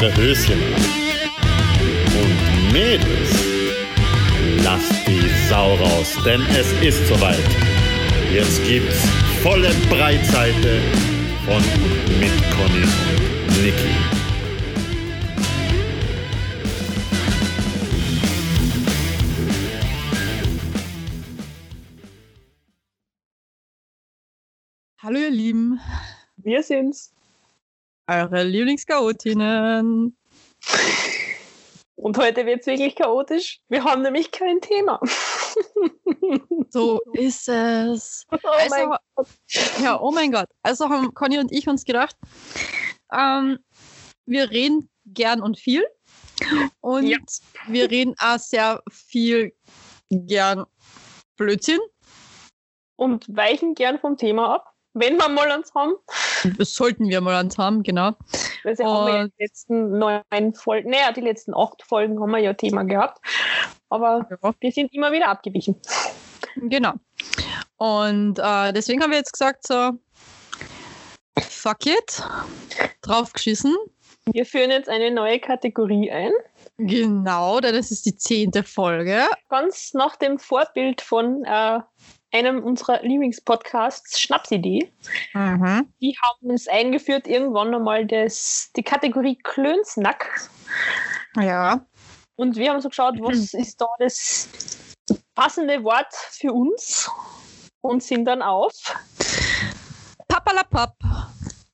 Eure Höschen an. Und Mädels, lasst die Sau raus, denn es ist soweit. Jetzt gibt's volle Breitseite von und mit Conny und Niki. Hallo ihr Lieben, Wir sind's. Eure Lieblingschaotinnen. Und heute wird's wirklich chaotisch. Wir haben nämlich kein Thema. So ist es. Oh Also, mein Gott. Ja, oh mein Gott. Also haben Conny und ich uns gedacht, ähm, wir reden gern und viel. Und Ja. wir reden auch sehr viel gern Blödsinn. Und weichen gern vom Thema ab, wenn wir mal uns haben. Das sollten wir mal ans haben, genau. Also haben wir die letzten neun Folgen, naja, die letzten acht Folgen haben wir ja Thema gehabt. Aber Ja. wir sind immer wieder abgewichen. Genau. Und äh, deswegen haben wir jetzt gesagt, so, fuck it, draufgeschissen. Wir führen jetzt eine neue Kategorie ein. Genau, denn es ist die zehnte Folge. Ganz nach dem Vorbild von äh, einem unserer Lieblingspodcasts, Schnapsidee. Mhm. Die haben es eingeführt, irgendwann einmal das, die Kategorie Klönsnack. Ja. Und wir haben so geschaut, was ist da das passende Wort für uns und sind dann auf. Papalapap.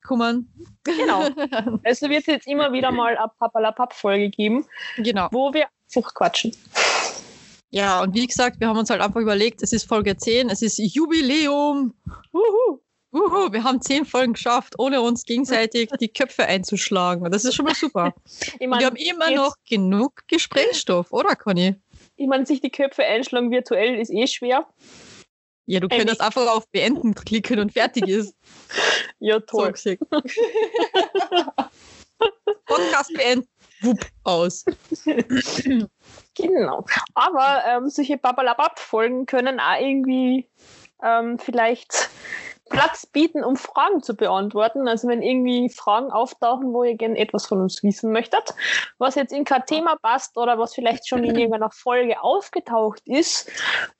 Kommen. Genau. Also wird es jetzt immer wieder mal eine Papalapap-Folge geben, genau. wo wir einfach quatschen. Ja, und wie gesagt, wir haben uns halt einfach überlegt, es ist Folge 10, es ist Jubiläum. Uhu. Uhu, wir haben zehn Folgen geschafft, ohne uns gegenseitig die Köpfe einzuschlagen. Und das ist schon mal super. Ich Und meine, wir haben immer noch genug Gesprächsstoff, oder Conny? ich mein, sich die Köpfe einschlagen virtuell ist eh schwer. Ja, du könntest einfach auf Beenden klicken und fertig ist. Ja, So toll. gesagt. Podcast beenden. Wupp, aus. Genau. Aber ähm, solche Papalapap-Folgen können auch irgendwie ähm, vielleicht Platz bieten, um Fragen zu beantworten. Also wenn irgendwie Fragen auftauchen, wo ihr gerne etwas von uns wissen möchtet, was jetzt in kein Thema passt oder was vielleicht schon in irgendeiner Folge aufgetaucht ist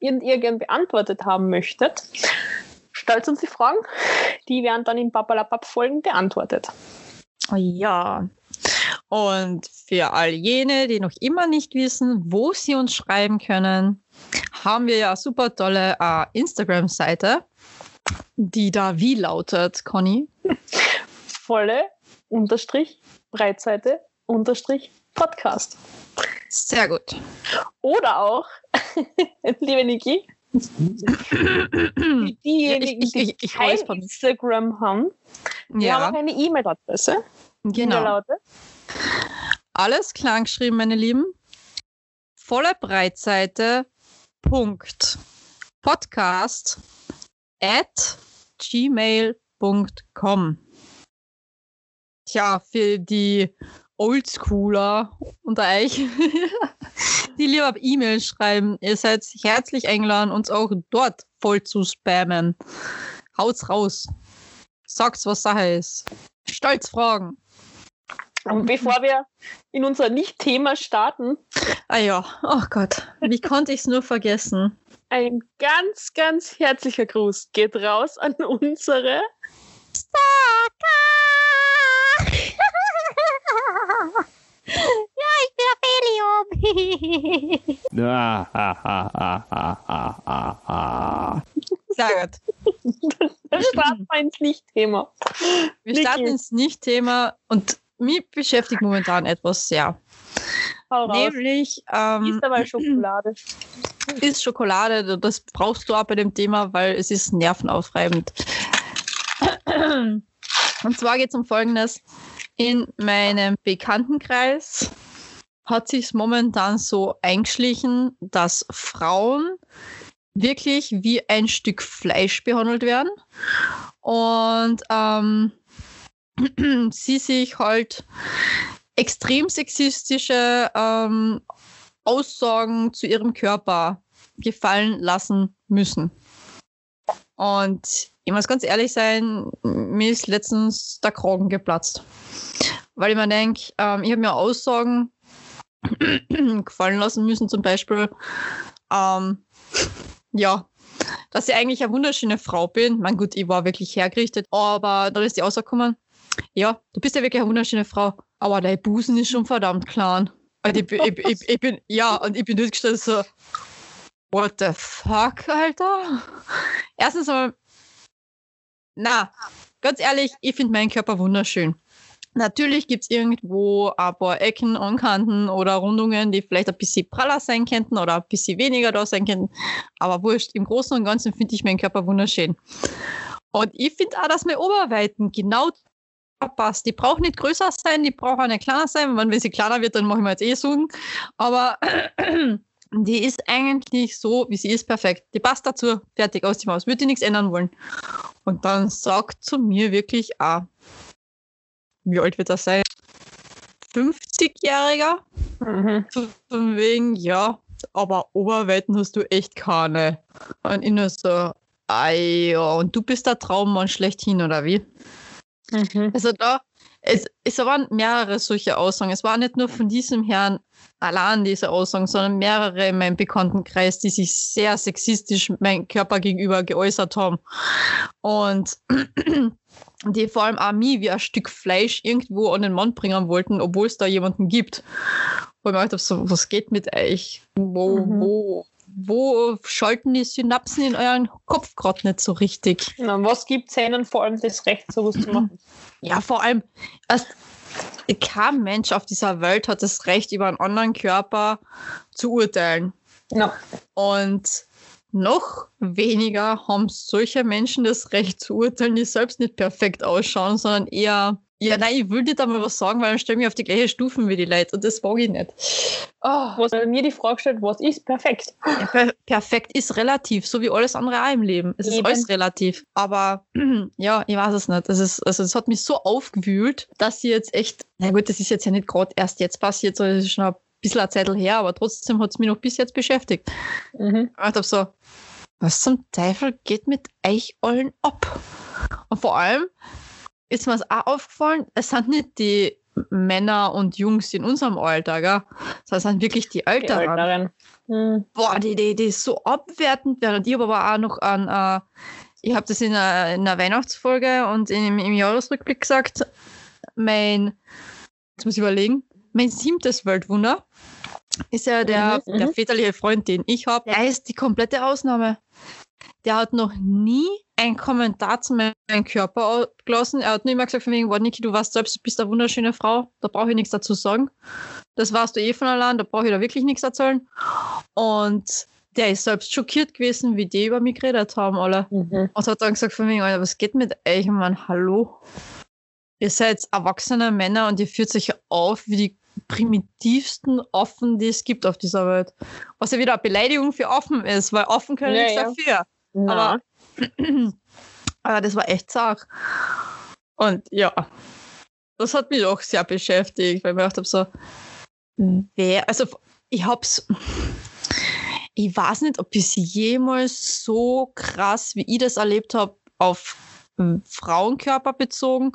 und ihr gern beantwortet haben möchtet, stellt uns die Fragen. Die werden dann in Papalapap-Folgen beantwortet. Ja. Und für all jene, die noch immer nicht wissen, wo sie uns schreiben können, haben wir ja eine super tolle äh, Instagram-Seite, die da wie lautet, Conny? Volle Unterstrich Breitseite Unterstrich Podcast. Sehr gut. Oder auch, liebe Niki, diejenigen, ich- ich- die ich kein räusper mich. Instagram haben, wir haben auch eine E-Mail-Adresse. Genau. Alles klein geschrieben, meine Lieben. Volle Breitseite. Punkt. Podcast at gmail.com. Tja, für die Oldschooler unter euch, die lieber E-Mail schreiben, ihr seid herzlich eingeladen, uns auch dort voll zu spammen. Haut's raus. Sagt's, was Sache ist. Stolz fragen. Und bevor wir in unser Nicht-Thema starten, Ah ja, oh Gott, wie konnte ich es nur vergessen? ein ganz, ganz herzlicher Gruß geht raus an unsere ja, ich bin ah, ah. Sehr gut. starten wir ins Nicht-Thema. Wir starten ins Nicht-Thema und mich beschäftigt momentan etwas sehr. Nämlich ähm, Ist aber Schokolade. ist Schokolade, das brauchst du auch bei dem Thema, weil es ist nervenaufreibend. Und zwar geht es um Folgendes. In meinem Bekanntenkreis hat sich momentan so eingeschlichen, dass Frauen wirklich wie ein Stück Fleisch behandelt werden und ähm, sie sich halt extrem sexistische ähm, Aussagen zu ihrem Körper gefallen lassen müssen. Und ich muss ganz ehrlich sein, mir ist letztens der Kragen geplatzt. Weil ich mir denke, ähm, ich habe mir Aussagen gefallen lassen müssen, zum Beispiel, ähm, ja, dass ich eigentlich eine wunderschöne Frau bin. Mein gut, ich war wirklich hergerichtet, aber dann ist die Aussage gekommen, ja, du bist ja wirklich eine wunderschöne Frau, aber dein Busen ist schon verdammt klein. Und ich, ich, ich, ich bin, ja, und ich bin durchgestellt so, what the fuck, Alter? Erstens mal, na, ganz ehrlich, ich finde meinen Körper wunderschön. Natürlich gibt es irgendwo ein paar Ecken und Kanten oder Rundungen, die vielleicht ein bisschen praller sein könnten oder ein bisschen weniger da sein könnten. Aber wurscht, im Großen und Ganzen finde ich meinen Körper wunderschön. Und ich finde auch, dass meine Oberweiten genau passt. Die braucht nicht größer sein, die braucht auch nicht kleiner sein. Wenn, sie kleiner wird, dann mache ich mir jetzt eh Sorgen. Aber die ist eigentlich so, wie sie ist, perfekt. Die passt dazu, fertig, aus dem Haus. Würde ich nichts ändern wollen. Und dann sagt zu mir wirklich, ah, wie alt wird das sein? 50-Jähriger? Mhm. Von wegen, ja, aber Oberweiten hast du echt keine. Und ich nur so, ah ja, und du bist der Traummann schlechthin, oder wie? Mhm. Also da, es, es waren mehrere solche Aussagen. Es war nicht nur von diesem Herrn allein diese Aussagen, sondern mehrere in meinem Bekanntenkreis, die sich sehr sexistisch meinem Körper gegenüber geäußert haben. Und die vor allem auch mich wie ein Stück Fleisch irgendwo an den Mann bringen wollten, obwohl es da jemanden gibt. Wo ich mir gedacht habe, so, was geht mit euch? Wo, Mhm. wo, wo schalten die Synapsen in euren Kopf gerade nicht so richtig? Na, was gibt es ihnen vor allem das Recht, sowas zu machen? Ja, vor allem, erst, kein Mensch auf dieser Welt hat das Recht, über einen anderen Körper zu urteilen. Ja. Und noch weniger haben solche Menschen das Recht zu urteilen, die selbst nicht perfekt ausschauen, sondern eher, ja, nein, ich will dir da mal was sagen, weil dann stelle ich mich auf die gleiche Stufen wie die Leute und das mag ich nicht. Oh, Was mir die Frage stellt, was ist perfekt? ja, per perfekt ist relativ, so wie alles andere auch im Leben. Es ist Eben. alles relativ. Aber ja, ich weiß es nicht. Das ist, also es hat mich so aufgewühlt, dass sie jetzt echt, na gut, das ist jetzt ja nicht gerade erst jetzt passiert, sondern es ist schon ein bisschen eine Zeit her, aber trotzdem hat es mich noch bis jetzt beschäftigt. Mhm. Ich dachte so, was zum Teufel geht mit euch allen ab? Und vor allem ist mir auch aufgefallen, es sind nicht die Männer und Jungs in unserem Alter, gell? es sind wirklich die Die Älteren. Älteren. Mhm. Boah, die, die, die so abwertend werden. Und ich habe aber auch noch an, äh, ich habe das in einer, in einer Weihnachtsfolge und im, im Jahresrückblick gesagt, mein, jetzt muss ich überlegen, mein siebtes Weltwunder ist ja der, Mhm, der mhm. väterliche Freund, den ich habe. Der ist die komplette Ausnahme. Der hat noch nie einen Kommentar zu meinem Körper gelassen. Er hat nur immer gesagt, von wegen, "Boah, Niki, du weißt selbst, du bist eine wunderschöne Frau, da brauche ich nichts dazu sagen. Das warst du eh von allein, da brauche ich da wirklich nichts erzählen. Und der ist selbst schockiert gewesen, wie die über mich geredet haben, alle. Mhm. Und hat dann gesagt von mir, Alter, was geht mit euch? Mein, hallo? Ihr seid erwachsene Männer und ihr führt euch auf wie die primitivsten Affen, die es gibt auf dieser Welt. Was ja wieder eine Beleidigung für Affen ist, weil Affen können Ja, nichts ja. dafür. Na, Aber, aber das war echt zart. Und ja, das hat mich auch sehr beschäftigt, weil ich mir gedacht habe, so, wer, also ich hab's, ich weiß nicht, ob ich es jemals so krass, wie ich das erlebt habe, auf ähm, Frauenkörper bezogen,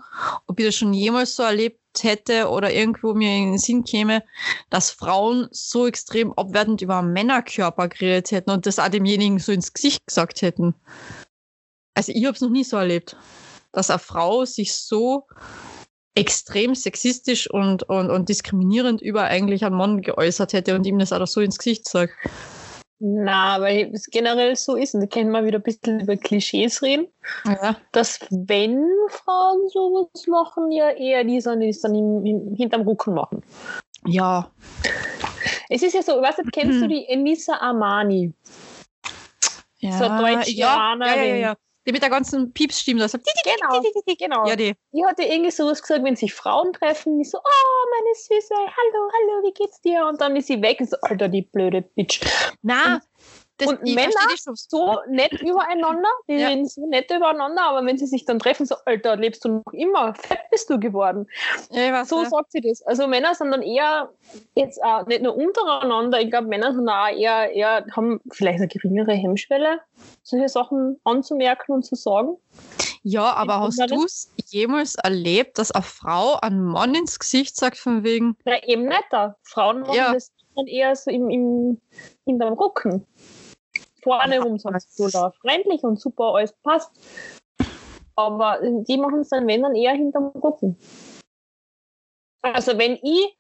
ob ich das schon jemals so erlebt hätte oder irgendwo mir in den Sinn käme, dass Frauen so extrem abwertend über Männerkörper geredet hätten und das auch demjenigen so ins Gesicht gesagt hätten. Also ich habe es noch nie so erlebt, dass eine Frau sich so extrem sexistisch und, und, und diskriminierend über eigentlich einen Mann geäußert hätte und ihm das auch so ins Gesicht sagt. Na, weil es generell so ist, und da können wir wieder ein bisschen über Klischees reden, Ja. dass wenn Frauen sowas machen, ja eher die sind, die es dann im, im, hinterm Rücken machen. ja. Es ist ja so, nicht, kennst du die Enisa Armani? Ja, So deutsche ja, ja, ja, ja. Die mit der ganzen Piepsstimme, das Genau, genau. Ja, die. Die hatte irgendwie sowas gesagt, wenn sich Frauen treffen, die so, oh, meine Süße, hallo, hallo, wie geht's dir? Und dann ist sie weg und so, Alter, die blöde Bitch. Na, das, Und Männer so nett übereinander, die Ja. reden so nett übereinander, aber wenn sie sich dann treffen, so, Alter, lebst du noch immer, fett bist du geworden. Ja, weiß, So ja. sagt sie das. Also Männer sind dann eher jetzt auch nicht nur untereinander, ich glaube, Männer sind auch eher, eher, haben vielleicht eine geringere Hemmschwelle, solche Sachen anzumerken und zu sagen. Ja, aber hast du es jemals erlebt, dass eine Frau einen Mann ins Gesicht sagt, von wegen, Na, eben nicht da. Frauen machen Ja. das dann eher so im, im, hinterm Rücken. Vorne rum sie so da freundlich und super, alles passt. Aber die machen es dann, wenn dann eher hinterm Rücken. Also wenn ich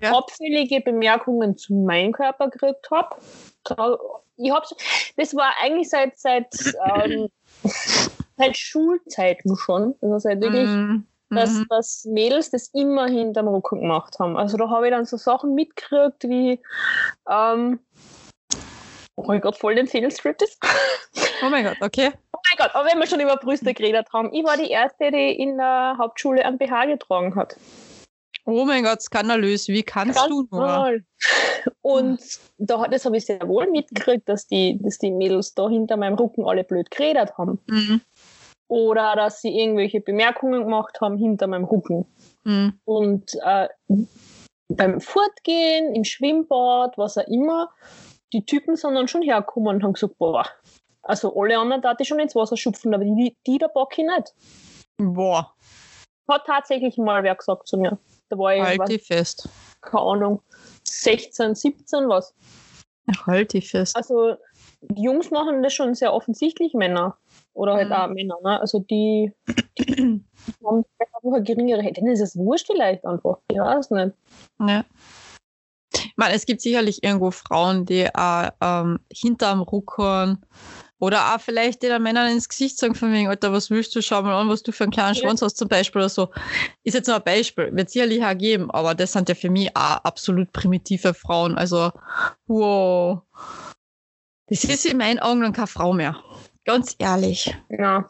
Ja. abfällige Bemerkungen zu meinem Körper gekriegt habe, ich hab's, das war eigentlich seit seit, ähm, seit Schulzeiten schon. Also seit wirklich mm, dass, mhm. dass Mädels das immer hinterm Rücken gemacht haben. Also da habe ich dann so Sachen mitgekriegt wie ähm, Oh mein Gott, voll den ist. oh mein Gott, okay. Oh mein Gott, aber wenn wir schon über Brüste geredet haben, ich war die Erste, die in der Hauptschule ein BH getragen hat. Oh mein Gott, skandalös. Wie kannst Ganz du nur? Und da, hat- das habe ich sehr wohl mitgekriegt, dass die, dass die Mädels da hinter meinem Rücken alle blöd geredet haben. Mhm. Oder dass sie irgendwelche Bemerkungen gemacht haben hinter meinem Rücken. Mhm. Und äh, beim Fortgehen, im Schwimmbad, was auch immer, die Typen sind dann schon hergekommen und haben gesagt, boah, also alle anderen darf ich schon ins Wasser schupfen, aber die, die da bock ich nicht. Boah, Hat tatsächlich mal wer gesagt zu mir. Da war ich, halt die fest. keine Ahnung, 16, 17 was. Halt die fest. Also die Jungs machen das schon sehr offensichtlich, Männer. Oder halt Mhm. auch Männer, ne? Also die, die haben einfach geringere, denen ist es wurscht vielleicht einfach. Ich weiß nicht. Ja. Ich meine, es gibt sicherlich irgendwo Frauen, die auch ähm, hinterm Ruckern oder auch vielleicht den Männern ins Gesicht sagen, von wegen, Alter, was willst du, schau mal an, was du für einen kleinen. Schwanz hast zum Beispiel oder so. Ist jetzt nur ein Beispiel, wird sicherlich auch geben, aber das sind ja für mich auch absolut primitive Frauen. Also, wow. Das ist in meinen Augen dann keine Frau mehr. Ganz ehrlich. Ja.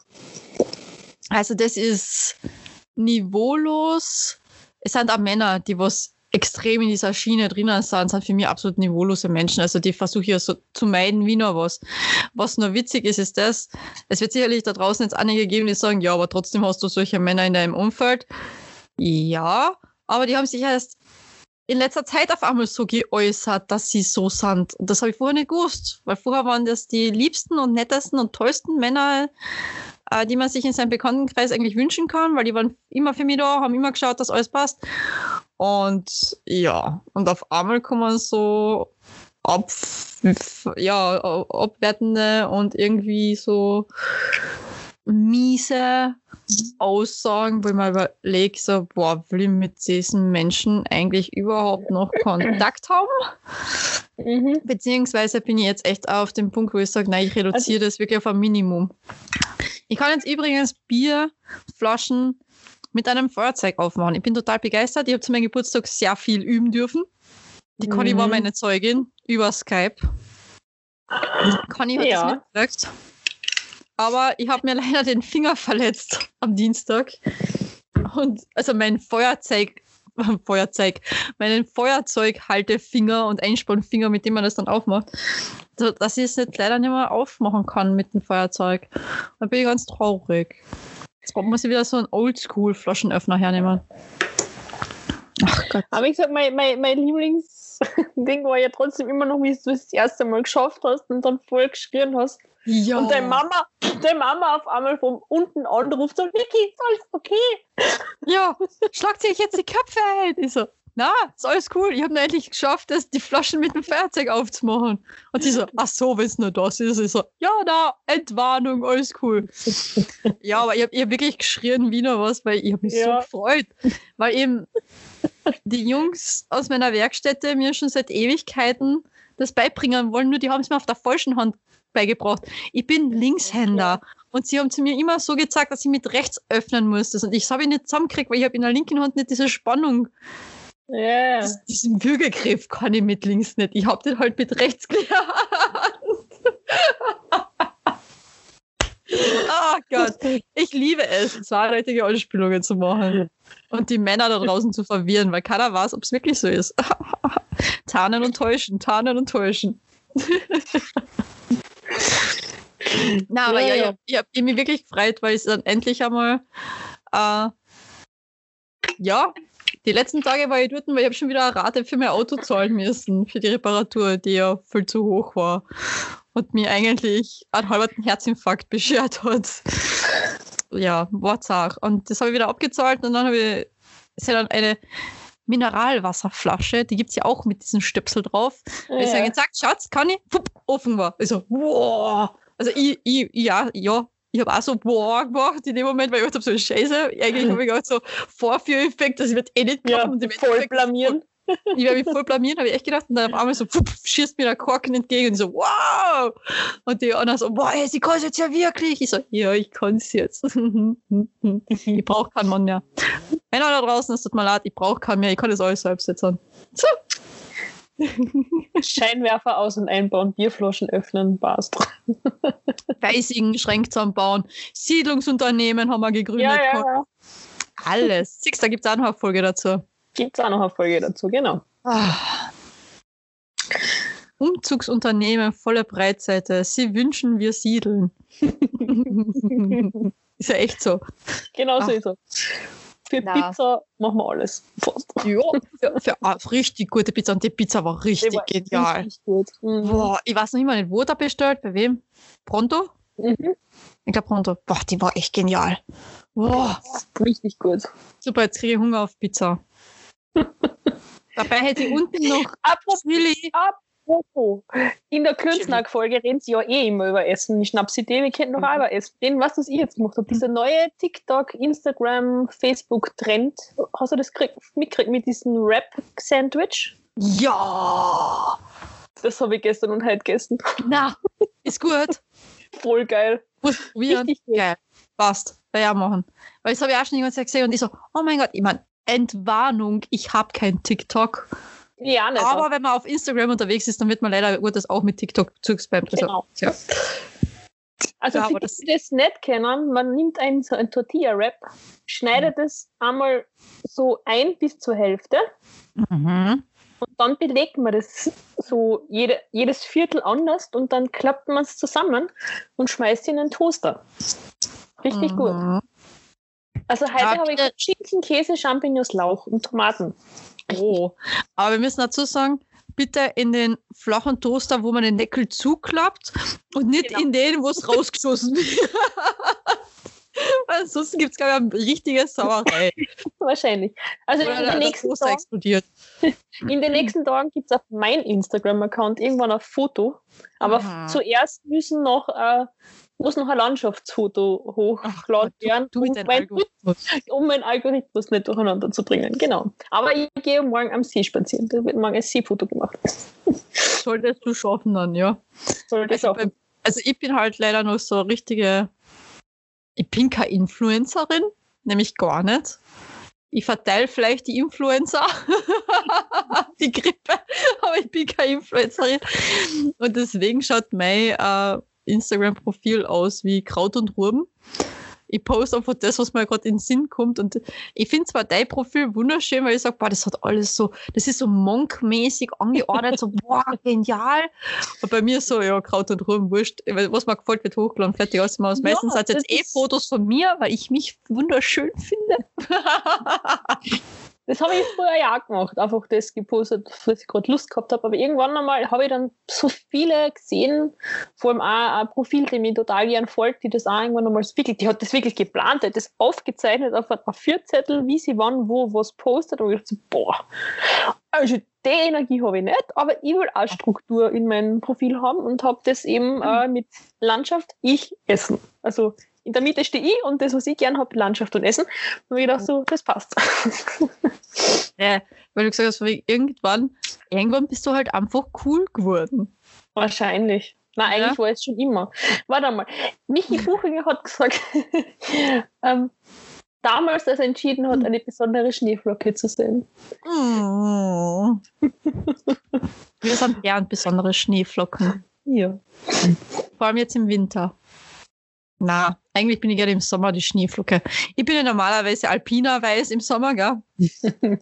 Also das ist niveaulos. Es sind auch Männer, die was extrem in dieser Schiene drinnen sind, sind für mich absolut niveaulose Menschen. Also die versuche ich ja so zu meiden wie noch was. Was nur witzig ist, ist das, es wird sicherlich da draußen jetzt einige geben, die sagen, ja, aber trotzdem hast du solche Männer in deinem Umfeld. Ja, aber die haben sich erst in letzter Zeit auf einmal so geäußert, dass sie so sind. Und das habe ich vorher nicht gewusst, weil vorher waren das die liebsten und nettesten und tollsten Männer, äh, die man sich in seinem Bekanntenkreis eigentlich wünschen kann, weil die waren immer für mich da, haben immer geschaut, dass alles passt. Und ja, und auf einmal kommen so ab, ja, abwertende und irgendwie so miese Aussagen, wo ich mal überlege, so, boah, will ich mit diesen Menschen eigentlich überhaupt noch Kontakt haben? Mhm. Beziehungsweise bin ich jetzt echt auf dem Punkt, wo ich sage, nein, ich reduziere das wirklich auf ein Minimum. Ich kann jetzt übrigens Bierflaschen mit einem Feuerzeug aufmachen. Ich bin total begeistert. Ich habe zu meinem Geburtstag sehr viel üben dürfen. Die Conny Mhm. war meine Zeugin über Skype. Conny hat Ja. das mitgekriegt. Aber ich habe mir leider den Finger verletzt am Dienstag. Und also mein Feuerzeug, Feuerzeug, meinen Feuerzeughaltefinger und Einspannfinger, mit dem man das dann aufmacht, dass ich es jetzt leider nicht mehr aufmachen kann mit dem Feuerzeug. Da bin ich ganz traurig. Jetzt muss ich wieder so einen Oldschool-Flaschenöffner hernehmen. Ach Gott. Aber ich sag, mein, mein, mein Lieblingsding war ja trotzdem immer noch, wie du es das erste Mal geschafft hast und dann voll geschrien hast. Ja. Und deine Mama, deine Mama auf einmal von unten anruft und Vicky, ist alles okay? Ja, schlagt sich jetzt die Köpfe ein. Ich so, na, ist alles cool. Ich habe nur endlich geschafft, das, die Flaschen mit dem Feuerzeug aufzumachen. Und sie so, ach so, wenn es nur das ist. Ich so, ja, na, Entwarnung, alles cool. ja, aber ich habe hab wirklich geschrien wie noch was, weil ich habe mich so Ja. gefreut. Weil eben die Jungs aus meiner Werkstätte mir schon seit Ewigkeiten das beibringen wollen, nur die haben es mir auf der falschen Hand beigebracht. Ich bin Linkshänder. Und sie haben zu mir immer so gezeigt, dass ich mit rechts öffnen musste. Und ich habe ich nicht zusammengekriegt, weil ich habe in der linken Hand nicht diese Spannung. Ja. Dies- Diesen Würgegriff kann ich mit links nicht. Ich habe den halt mit rechts gelernt. oh Gott. Ich liebe es, zweideutige Anspielungen zu machen. Und die Männer da draußen zu verwirren, weil keiner weiß, ob es wirklich so ist. tarnen und täuschen, tarnen und täuschen. Na, aber Ja, ja, ja. ich habe mich wirklich gefreut, weil es dann endlich einmal, äh, ja, die letzten Tage war ich dort, weil ich habe schon wieder eine Rate für mein Auto zahlen müssen, für die Reparatur, die ja viel zu hoch war. Und mir eigentlich einen halben Herzinfarkt beschert hat. Ja, Wortsach. Und das habe ich wieder abgezahlt und dann habe ich, ist ja dann eine Mineralwasserflasche, die gibt es ja auch mit diesem Stöpsel drauf. Ja. Ich sage, gesagt, Schatz, kann ich? Pup, offen war. Ich so, wow. Also ich, ich ja, ja, ich habe auch so boah gemacht in dem Moment, weil ich habe, so Scheiße, eigentlich habe ich auch so Vorführeffekt, das wird eh nicht Ja, und im voll Endeffekt- blamieren. Ich werde mich voll blamieren, habe ich echt gedacht. Und dann auf einmal so, pfup, schießt mir der Korken entgegen und so, wow! Und die anderen so, boah, sie kann es jetzt ja wirklich. Ich so, ja, ich kann es jetzt. ich brauche keinen Mann mehr. Männer da draußen, es tut mir leid, ich brauche keinen mehr, ich kann das alles selbst jetzt an. So. Scheinwerfer aus- und einbauen, Bierflaschen öffnen, passt. Reisigen, Schränke zusammenbauen, Siedlungsunternehmen haben wir gegründet. Ja, ja, ja. Alles. Siehst, da gibt es auch noch eine Folge dazu. Gibt es auch noch eine Folge dazu, genau. Ah. Umzugsunternehmen, volle Breitseite. Sie wünschen, wir siedeln. ist ja echt so. Genau so Ach. ist es. Für Na. Pizza machen wir alles. Fast. Ja, für, für eine richtig gute Pizza. Und die Pizza war richtig war genial. Richtig. Mhm. Boah, ich weiß noch immer nicht, wo da bestellt, bei wem? Pronto? Mhm. Ich glaube Pronto. Boah, die war echt genial. Boah, Richtig gut. super, jetzt kriege ich Hunger auf Pizza. Dabei hätte ich unten noch Apropos. In der Klönznack-Folge reden sie ja eh immer über Essen. Ich schnapp sie wir könnten noch Mhm. über Essen reden. Was das ich jetzt gemacht habe, dieser neue TikTok, Instagram, Facebook-Trend. Hast du das krieg- mitgekriegt mit diesem Rap-Sandwich? Ja! Das habe ich gestern und heute gegessen. Na, ist gut. Voll geil. Muss probieren. Richtig. Geil. Passt. Auch machen. Weil das habe ich auch schon jemand gesehen und ich so, oh mein Gott, ich meine, Entwarnung, ich habe kein TikTok. Ja, nicht. Aber wenn man auf Instagram unterwegs ist, dann wird man leider Gottes auch mit TikTok zugespammt. Also, Genau. ja. Also Ja, für die, das- die das nicht kennen, man nimmt einen, so ein Tortilla-Wrap, schneidet es einmal so ein bis zur Hälfte Mhm. und dann belegt man das so jede, jedes Viertel anders und dann klappt man es zusammen und schmeißt in den Toaster. Richtig gut. Also heute habe ich. Schinken, Käse, Champignons, Lauch und Tomaten. Oh. Aber wir müssen dazu sagen, bitte in den flachen Toaster, wo man den Deckel zuklappt und nicht Genau. in den, wo es rausgeschossen wird. Weil ansonsten gibt es, glaube ich, eine richtige Sauerei. Wahrscheinlich. Also Oder in den, nächsten Tagen, explodiert. in den nächsten Tagen gibt es auf meinem Instagram-Account irgendwann ein Foto. Aber Mhm. zuerst müssen noch, äh, muss noch ein Landschaftsfoto hochgeladen werden, um, mein, Algorithmus. um meinen Algorithmus nicht durcheinander zu bringen. Genau. Aber ich gehe morgen am See spazieren. Da wird morgen ein Seefoto gemacht. Solltest du schaffen dann, ja. Soll das Also, auch. also ich bin halt leider noch so richtige, ich bin keine Influencerin, nämlich gar nicht. Ich verteile vielleicht die Influencer, die Grippe, aber ich bin keine Influencerin. Und deswegen schaut mein äh, Instagram-Profil aus wie Kraut und Ruben. Ich poste einfach das, was mir gerade in den Sinn kommt. Und ich finde zwar dein Profil wunderschön, weil ich sage, boah, das hat alles so, das ist so monkmäßig angeordnet, so, boah, genial. Und bei mir so, ja, Kraut und Ruben, wurscht. Was mir gefällt, wird hochgeladen, fertig aus. dem Haus. Ja, Meistens hat es jetzt eh Fotos von mir, weil ich mich wunderschön finde. Das habe ich früher ja auch gemacht, einfach das gepostet, was ich gerade Lust gehabt habe. Aber irgendwann einmal habe ich dann so viele gesehen, vor allem auch ein Profil, die mir total gern folgt, die das auch irgendwann einmal wirklich, die hat das wirklich geplant, die hat das aufgezeichnet auf ein A4-Zettel, wie sie wann, wo, was postet. Und ich dachte so, boah, also die Energie habe ich nicht, aber ich will auch Struktur in meinem Profil haben und habe das eben äh, mit Landschaft, ich, Essen. Also in der Mitte stehe ich und das, was ich gern habe, Landschaft und Essen. Und ich dachte so, das passt. Ja, weil du gesagt hast, irgendwann, irgendwann bist du halt einfach cool geworden. Wahrscheinlich. Nein, eigentlich Ja. war es schon immer. Warte mal. Michi Buchinger hat gesagt, ähm, damals, als er entschieden hat, eine besondere Schneeflocke zu sein. Mm. Wir sind gern besondere Schneeflocken. Ja. Vor allem jetzt im Winter. Na, eigentlich bin ich gerne im Sommer die Schneeflocke. Ich bin ja normalerweise alpiner weiß im Sommer, gell?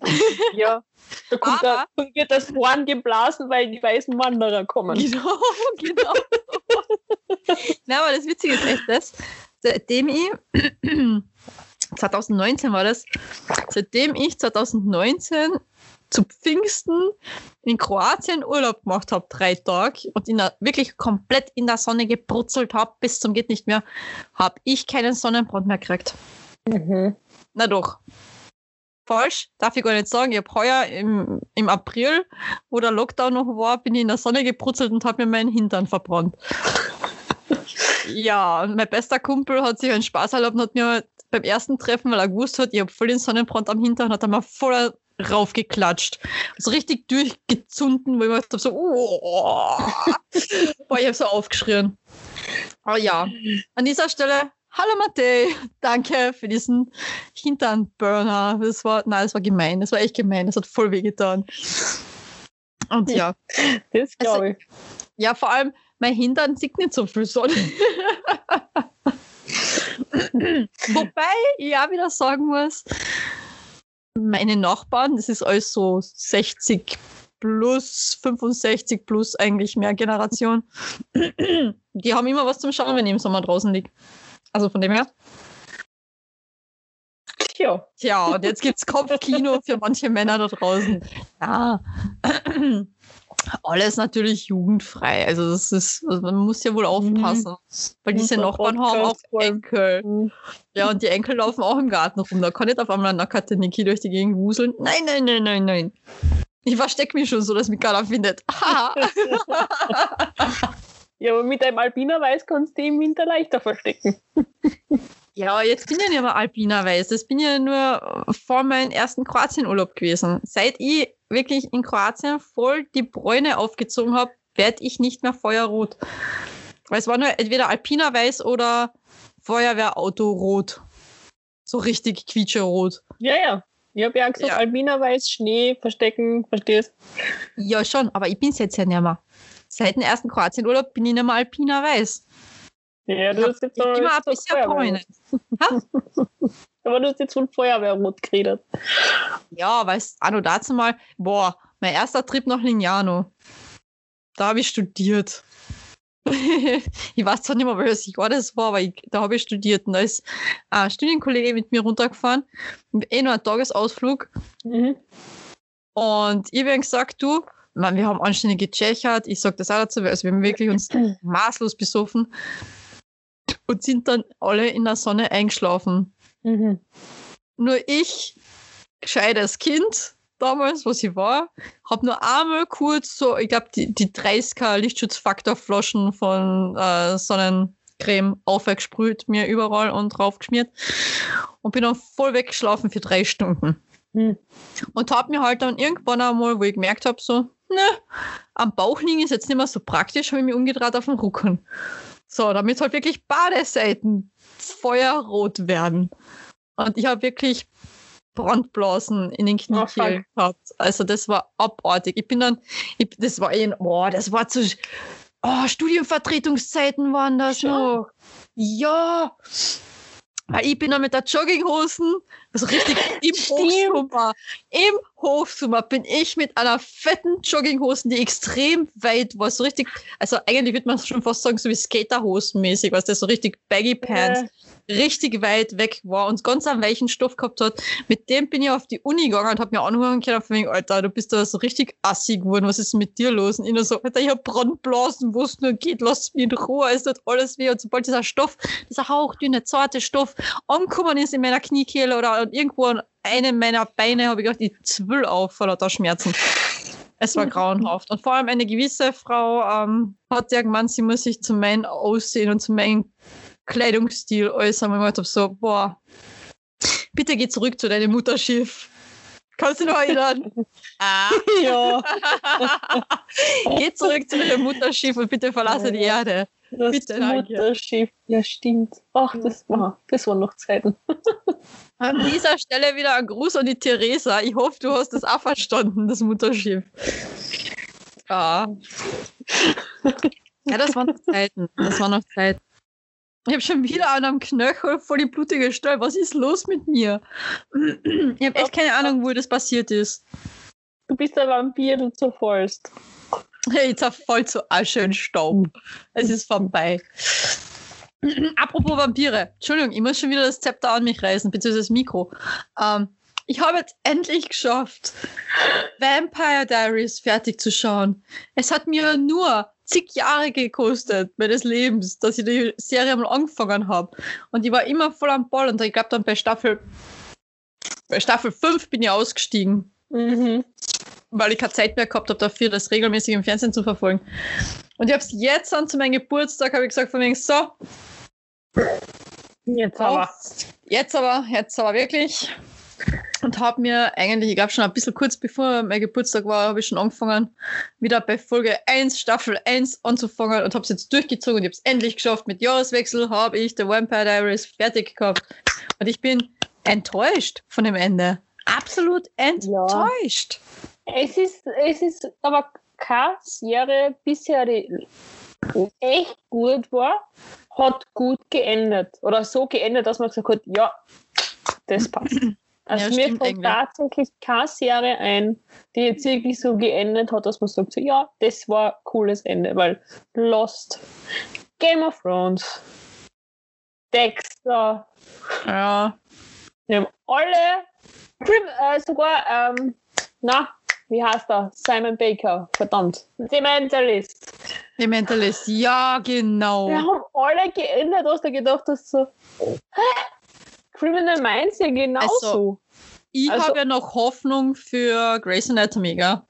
ja. Da kommt Aber- da wird das Horn geblasen, weil die weißen Wanderer kommen. Genau, genau. Na, aber das Witzige ist echt das, seitdem ich 2019 war das, seitdem ich 2019 zu Pfingsten in Kroatien Urlaub gemacht habe, drei Tage und in der, wirklich komplett in der Sonne gebrutzelt habe, bis zum geht nicht mehr, habe ich keinen Sonnenbrand mehr gekriegt. Mhm. Na doch. Falsch, darf ich gar nicht sagen. Ich habe heuer im, im April, wo der Lockdown noch war, bin ich in der Sonne gebrutzelt und habe mir meinen Hintern verbrannt. ja, und mein bester Kumpel hat sich einen Spaß erlaubt und hat mir beim ersten Treffen, weil er gewusst hat, ich habe voll den Sonnenbrand am Hintern, hat er mir voll raufgeklatscht. So richtig durchgezunden, wo ich mir so, oh. Boah, ich habe so aufgeschrien. Aber ja, an dieser Stelle, hallo Matej, danke für diesen Hinternburner. Das war, nein, das war gemein, das war echt gemein, das hat voll weh getan. Und ja, Das glaube ich. ja, vor allem, mein Hintern sieht nicht so viel Sonne. Wobei ich ja wieder sagen muss, meine Nachbarn, das ist alles so 60 plus, 65 plus eigentlich mehr Generation, die haben immer was zum Schauen, wenn ich im Sommer draußen liege. Also von dem her. Tja. Tja, und jetzt gibt's Kopfkino für manche Männer da draußen. Ja. Alles natürlich jugendfrei. Also das ist, also man muss ja wohl aufpassen. Weil diese Nachbarn haben auch. Enkel. Mhm. Ja, und die Enkel laufen auch im Garten rum. Da kann nicht auf einmal ein nackerte Niki durch die Gegend wuseln. Nein, nein, nein, nein, nein. Ich verstecke mich schon so, dass mich keiner findet. Haha. Ja, aber mit einem Alpiner Weiß kannst du dich im Winter leichter verstecken. Ja, jetzt bin ich ja nicht mehr Alpina weiß. Das bin ja nur vor meinem ersten Kroatienurlaub gewesen. Seit ich wirklich in Kroatien voll die Bräune aufgezogen habe, werde ich nicht mehr feuerrot. Weil es war nur entweder Alpina weiß oder Feuerwehrauto-rot. So richtig quietscherot. Ja, ja. Ich habe ja gesagt, Ja. Alpiner Weiß, Schnee, verstecken, verstehst Ja, schon, aber ich bin's jetzt ja nicht mehr. Seit dem ersten Kroatienurlaub bin ich nicht mehr Alpina weiß. Ja, Ich du hast jetzt noch immer noch bisschen Feuerwehr- Bräune. Aber du hast jetzt von Feuerwehrrot geredet. Ja, auch noch dazu mal, boah, mein erster Trip nach Lignano. Da habe ich studiert. ich weiß zwar nicht mehr, welches Jahr das war, aber ich, da habe ich studiert. Und da ist ein Studienkollege mit mir runtergefahren. Eh nur ein Tagesausflug. Mhm. Und ich habe gesagt, du, man, wir haben anständig gechechert. Ich sage das auch dazu, also wir haben wirklich uns maßlos besoffen und sind dann alle in der Sonne eingeschlafen. Mhm. Nur ich, gescheites Kind, damals, was ich war, habe nur einmal kurz so, ich glaube, die, die 30er Lichtschutzfaktorflaschen von äh, Sonnencreme aufgesprüht, mir überall und draufgeschmiert und bin dann voll weggeschlafen für drei Stunden. Mhm. Und habe mir halt dann irgendwann einmal, wo ich gemerkt habe, so, ne, am Bauch liegen ist jetzt nicht mehr so praktisch, habe ich mich umgedreht auf den Rücken. So, damit halt wirklich Badeseiten feuerrot werden. Und ich habe wirklich Brandblasen in den Oh, Kniekehlen gehabt. Also das war abartig. Ich bin dann, ich, das war eh, boah, das war zu, oh, Studienvertretungszeiten waren das Schon? noch. Ja. Weil ich bin dann mit der Jogginghosen, also richtig im Hochsommer, im Hochsommer bin ich mit einer fetten Jogginghosen, die extrem weit war, so richtig, also eigentlich würde man schon fast sagen, so wie Skaterhosen mäßig, was das so richtig Baggy Pants, richtig weit weg war und ganz einen weichen Stoff gehabt hat. Mit dem bin ich auf die Uni gegangen und habe mir anhören können, von wegen, Alter, du bist da so richtig assig geworden, was ist mit dir los? Und ich nur so, Alter, ich hab Brandblasen, wo es nur geht, lass mich in Ruhe, es tut alles weh. Und sobald dieser Stoff, dieser hauchdünne, zarte Stoff angekommen ist in meiner Kniekehle oder irgendwo an einem meiner Beine, habe ich gedacht, ich zwill auf vor lauter Schmerzen. Es war grauenhaft. Und vor allem eine gewisse Frau ähm, hat ja gemeint, sie muss sich zu meinem Aussehen und zu meinem Kleidungsstil äußern. Und ich habe so, boah, bitte geh zurück zu deinem Mutterschiff. Kannst du dich noch erinnern? ah. Ja, geh zurück zu deinem Mutterschiff und bitte verlasse die Erde. Das. Mutterschiff. Ja, stimmt. Ach, das war, das waren noch Zeiten. An dieser Stelle wieder ein Gruß an die Theresa. Ich hoffe, du hast das auch verstanden, das Mutterschiff. Ja. Ja, das waren noch Zeiten. Das waren noch Zeiten. Ich habe schon wieder an einem Knöchel voll die blutige Stelle. Was ist los mit mir? Ich habe echt keine Ahnung, wo das passiert ist. Du bist ein Vampir, du zerfallst. Jetzt voll zu Asche und Staub. Es ist vorbei. Apropos Vampire. Entschuldigung, ich muss schon wieder das Zepter an mich reißen, beziehungsweise das Mikro. Ähm, ich habe jetzt endlich geschafft, Vampire Diaries fertig zu schauen. Es hat mir nur zig Jahre gekostet meines Lebens, dass ich die Serie mal angefangen habe. Und ich war immer voll am Ball und ich glaube dann bei Staffel bei Staffel 5 bin ich ausgestiegen. Mhm. Weil ich keine Zeit mehr gehabt habe dafür, das regelmäßig im Fernsehen zu verfolgen. Und ich habe es jetzt an zu meinem Geburtstag, habe ich gesagt, von wegen, so, Jetzt aber, jetzt aber, jetzt aber wirklich. Und habe mir eigentlich, ich glaube schon ein bisschen kurz bevor mein Geburtstag war, habe ich schon angefangen, wieder bei Folge 1, Staffel 1 anzufangen und habe es jetzt durchgezogen und ich habe es endlich geschafft. Mit Jahreswechsel habe ich The Vampire Diaries fertig gehabt. Und ich bin enttäuscht von dem Ende. Absolut enttäuscht. Es ist, es ist aber keine Serie bisher, die echt gut war, hat gut geendet. Oder so geendet, dass man gesagt hat, ja, das passt. Also Ja, mir fällt tatsächlich keine Serie ein, die jetzt wirklich so geendet hat, dass man sagt, so, ja, das war ein cooles Ende, weil Lost, Game of Thrones, Dexter, Ja, wir haben alle, äh, sogar, ähm, na, wie heißt er? Simon Baker, verdammt. The Mentalist. die Mentalist. Ja, genau. Wir haben alle geendet, was du gedacht hast, so, hä? Criminal Minds ja genauso. Also- Ich Also- habe ja noch Hoffnung für Grey's Anatomy, gell?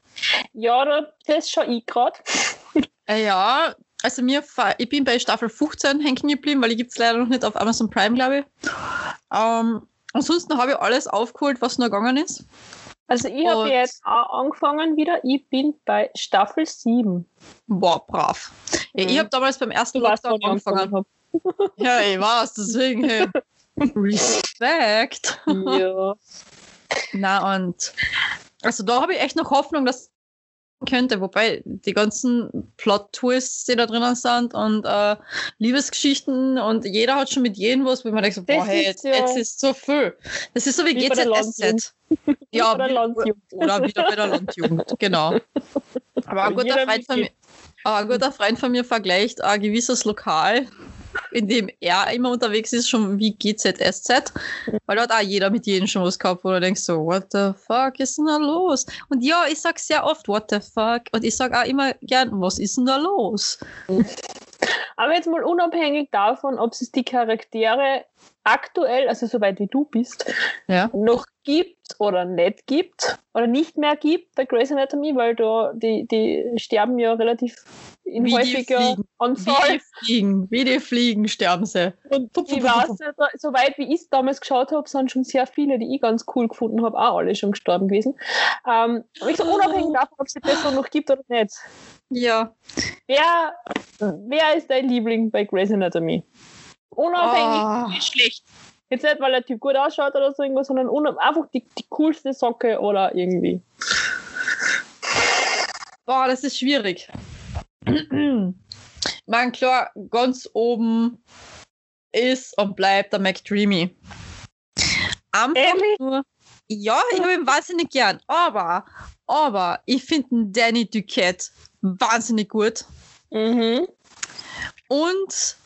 ja, da- das schon ich gerade. Äh, ja, also mir, ich bin bei Staffel 15 hängen geblieben, weil die gibt es leider noch nicht auf Amazon Prime, glaube ich. Ähm, ansonsten habe ich alles aufgeholt, was noch gegangen ist. Also ich habe jetzt auch angefangen wieder. Ich bin bei Staffel 7. Boah, brav. Ja, Ich Mhm. habe damals beim ersten Du weißt, Lockdown ich angefangen angefangen. Ja, ich weiß, deswegen, hey. Respekt. Ja. Na und also da habe ich echt noch Hoffnung, dass könnte, wobei die ganzen Plot-Twists, die da drinnen sind und äh, Liebesgeschichten und jeder hat schon mit jedem was, wo man denkt, so, boah, hey, jetzt, ja- jetzt ist so viel. Das ist so wie, Wie bei der GZSZ. Ja, Oder wie- Landjugend. oder wieder bei der Landjugend, genau. Aber ein guter, Freund von mir, ein guter Freund von mir vergleicht ein gewisses Lokal, in dem er immer unterwegs ist, schon wie GZSZ, weil dort auch jeder mit jedem schon was gehabt, wo du denkst so, what the fuck ist denn da los? Und ja, ich sag sehr oft, what the fuck? Und ich sag auch immer gern, was ist denn da los? Aber jetzt mal unabhängig davon, ob es die Charaktere aktuell, also soweit wie du bist, Ja. noch gibt oder nicht gibt oder nicht mehr gibt bei Grey's Anatomy, weil da die, die sterben ja relativ in Wie häufiger Fliegen. Wie Anzahl. die fliegen, wie die fliegen sterben sie. Und Pup, pup, ich weiß, da- soweit wie ich es damals geschaut habe, sind schon sehr viele, die ich ganz cool gefunden habe, auch alle schon gestorben gewesen. Ähm, aber ich so unabhängig davon, ob es die Person noch gibt oder nicht. Ja. Wer, wer ist dein Liebling bei Grey's Anatomy? Unabhängig, wie schlecht. Jetzt nicht, weil der Typ gut ausschaut oder so irgendwas, sondern einfach die, die coolste Socke oder irgendwie. Boah, das ist schwierig. Man, klar, ganz oben ist und bleibt der McDreamy. Einfach nur, ja, ich habe ihn wahnsinnig gern, aber, aber ich finde den Danny Duquette wahnsinnig gut Mhm. und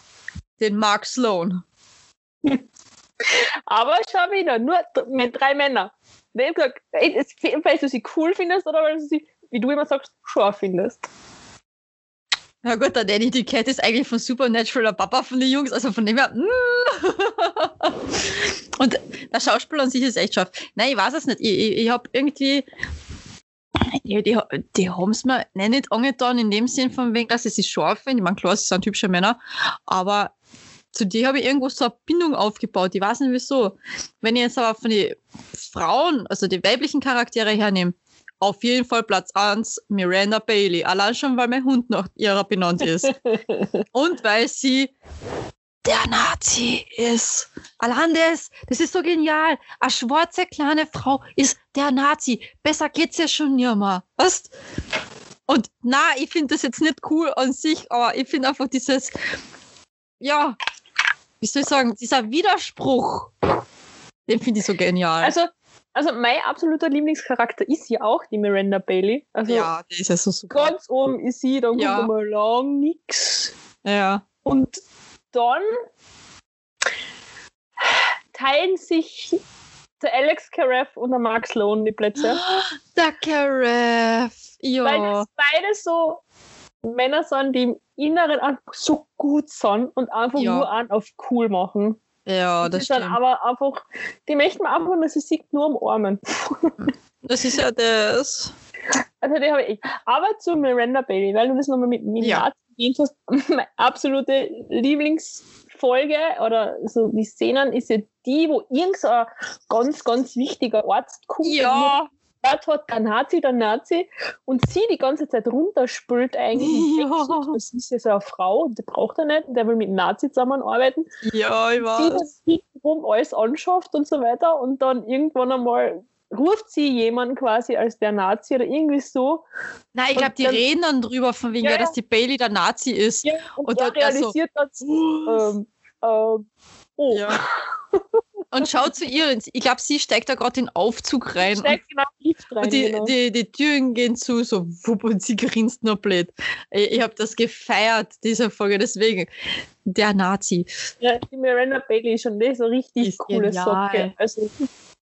den Mark Sloan. Aber schau wieder, nur mit drei Männern. Nicht gesagt, weil du sie cool findest oder weil du sie, wie du immer sagst, scharf findest. Ja gut, der Danny Duquette ist eigentlich von Supernatural der Papa von den Jungs, also von dem her. mm. Und der Schauspieler an sich ist echt scharf. Nein, ich weiß es nicht. Ich, ich, ich habe irgendwie. Ja, die, die haben es mir nicht angetan, in dem Sinn von wegen, dass sie sich scharf finden. Ich meine, klar, sie sind hübsche Männer, aber zu dir habe ich irgendwo so eine Bindung aufgebaut. Ich weiß nicht wieso. Wenn ich jetzt aber von den Frauen, also die weiblichen Charaktere hernehme, auf jeden Fall Platz 1 Miranda Bailey. Allein schon, weil mein Hund nach ihrer benannt ist. Und weil sie der Nazi ist. Allein das, das ist so genial. Eine schwarze kleine Frau ist der Nazi. Besser geht's ja schon nimmer. Weißt? Und na, ich finde das jetzt nicht cool an sich, aber ich finde einfach dieses, ja, wie soll ich sagen, dieser Widerspruch, den finde ich so genial. Also, also mein absoluter Lieblingscharakter ist ja auch die Miranda Bailey. Also ja, die ist ja so super. ganz oben ist sie, dann Ja. kommt mal lang nix. Ja. Und dann teilen sich der Alex Karev und der Mark Sloan die Plätze. Der. Weil Ja. das beide so Männer sind, die im Inneren einfach so gut sind und einfach Ja. nur an auf cool machen. Ja, das die stimmt. aber einfach, die möchten einfach, dass sie sich nur umarmen. Das ist ja das. Also die habe ich. Aber zu Miranda Bailey, weil du das nochmal mit mir Ja. erwähnt hast, meine absolute Lieblingsfolge oder so die Szenen ist ja die, wo irgend so ein ganz, ganz wichtiger Arzt kommt. Ja. Dort hat der Nazi, der Nazi und sie die ganze Zeit runterspült eigentlich. Ja. Das ist ja so eine Frau, und die braucht er nicht, und der will mit Nazi zusammenarbeiten. Ja, ich Sie weiß. das rum alles anschafft und so weiter und dann irgendwann einmal ruft sie jemanden quasi als der Nazi oder irgendwie so. Nein, ich glaube, die dann- reden dann drüber, von wegen, Ja, ja, dass die Bailey der Nazi ist. Ja, und, Und er dann er so, realisiert dann, ähm, ähm, oh, Ja. Und schaut zu ihr. Ich glaube, sie steigt da gerade in den Aufzug rein. steigt genau Lift rein. Und die, genau. die, die Türen gehen zu, so wupp, und sie grinst nur blöd. Ich, ich habe das gefeiert, diese Folge, deswegen. Der Nazi. ja, die Miranda Bailey ist schon eine so richtig Ist coole genial. Socke. Also,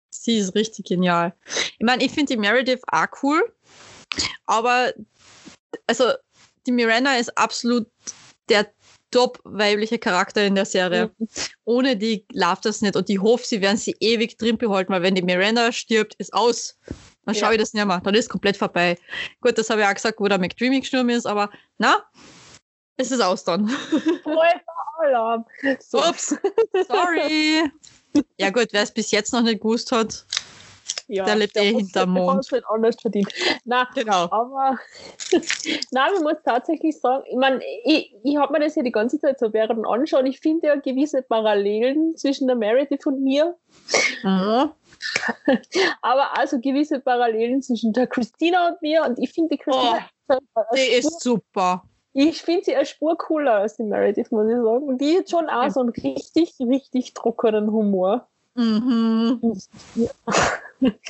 Sie ist richtig genial. Ich meine, ich finde die Meredith auch cool, aber also die Miranda ist absolut der top weibliche Charakter in der Serie. Mhm. Ohne die läuft das nicht und ich hoffe, sie werden sie ewig drin behalten, weil wenn die Miranda stirbt, ist aus. Dann schaue Ja. ich das nicht mehr. Dann ist komplett vorbei. Gut, das habe ich auch gesagt, wo der McDreamy gestorben ist, aber na, es ist aus dann. Alarm. So. Ups, sorry. ja gut, wer es bis jetzt noch nicht gewusst hat, Ja, der lebt eh hat's- hinterm der Mond. nicht anders verdient. Na, genau. aber nein, man muss tatsächlich sagen, ich meine, ich, ich habe mir das ja die ganze Zeit so während anschauen. Ich finde ja gewisse Parallelen zwischen der Meredith und mir, Mhm. aber also gewisse Parallelen zwischen der Christina und mir. Und ich finde die Christina, Die ist super. ich finde sie eine Spur cooler als die Meredith, muss ich sagen. Und die hat schon auch so einen richtig, richtig trockenen Humor. Mhm.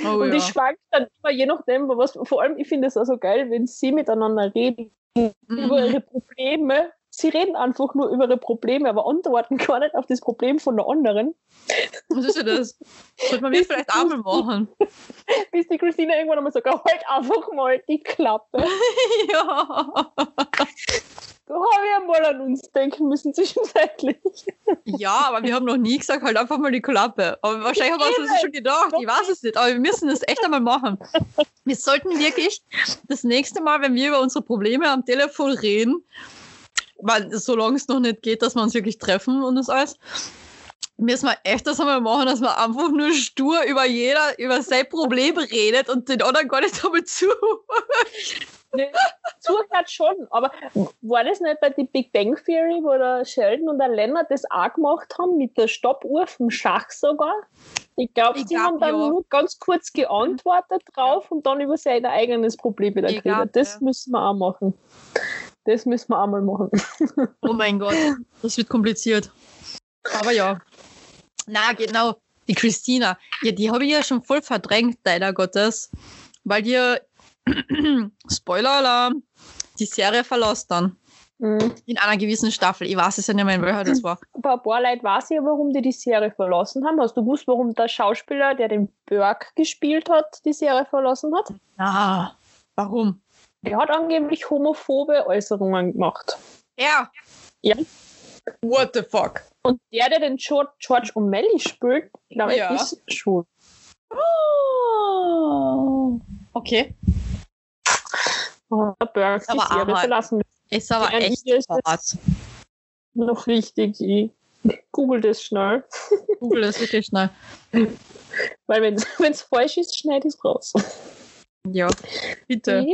Oh, und die ja. schwankt dann immer, je nachdem, was, vor allem, ich finde es auch so geil, wenn sie miteinander reden, über Mhm. ihre Probleme. Sie reden einfach nur über ihre Probleme, aber antworten gar nicht auf das Problem von der anderen. Was ist denn das? Sollte man mir vielleicht auch mal machen. Bis die Christina irgendwann einmal sagt, halt einfach mal die Klappe. ja. Einmal an uns denken müssen zwischenzeitlich. ja, aber wir haben noch nie gesagt, halt einfach mal die Klappe. Aber wahrscheinlich haben wir uns das schon gedacht. Ich weiß es nicht, aber wir müssen das echt einmal machen. Wir sollten wirklich das nächste Mal, wenn wir über unsere Probleme am Telefon reden, weil solange es noch nicht geht, dass wir uns wirklich treffen und das alles, müssen wir echt das einmal machen, dass man einfach nur stur über jeder, über sein Problem redet und den anderen gar nicht damit zu. Ne, Zuhört schon, aber war das nicht bei die Big Bang Theory, wo der Sheldon und der Leonard das auch gemacht haben, mit der Stoppuhr vom Schach sogar? Ich glaube, sie glaub, haben dann ja. nur ganz kurz geantwortet drauf und dann über sein eigenes Problem wieder geredet. glaub, Das ja. müssen wir auch machen. Das müssen wir auch mal machen. Oh mein Gott, das wird kompliziert. Aber ja. Na, genau. Die Christina, ja, die habe ich ja schon voll verdrängt, leider Gottes. Weil die, Spoiler-Alarm, die Serie verlässt dann. Mhm. In einer gewissen Staffel. Ich weiß es ja nicht mehr, in welcher das war. Aber ein paar Leute weiß ja, warum die die Serie verlassen haben. Hast du gewusst, warum der Schauspieler, der den Burke gespielt hat, die Serie verlassen hat? Ah, warum? Der hat angeblich homophobe Äußerungen gemacht. Ja. Ja. What the fuck? Und der, der den George, George O'Malley spielt, glaube ich, Ja. ist schwul. Oh. Okay. Burke die Aber Serie armer. verlassen. Ist aber Ja, echt ist hart. Noch wichtig, ich google das schnell. Google das wirklich schnell. Weil wenn es falsch ist, schneide ich es raus. Ja, bitte.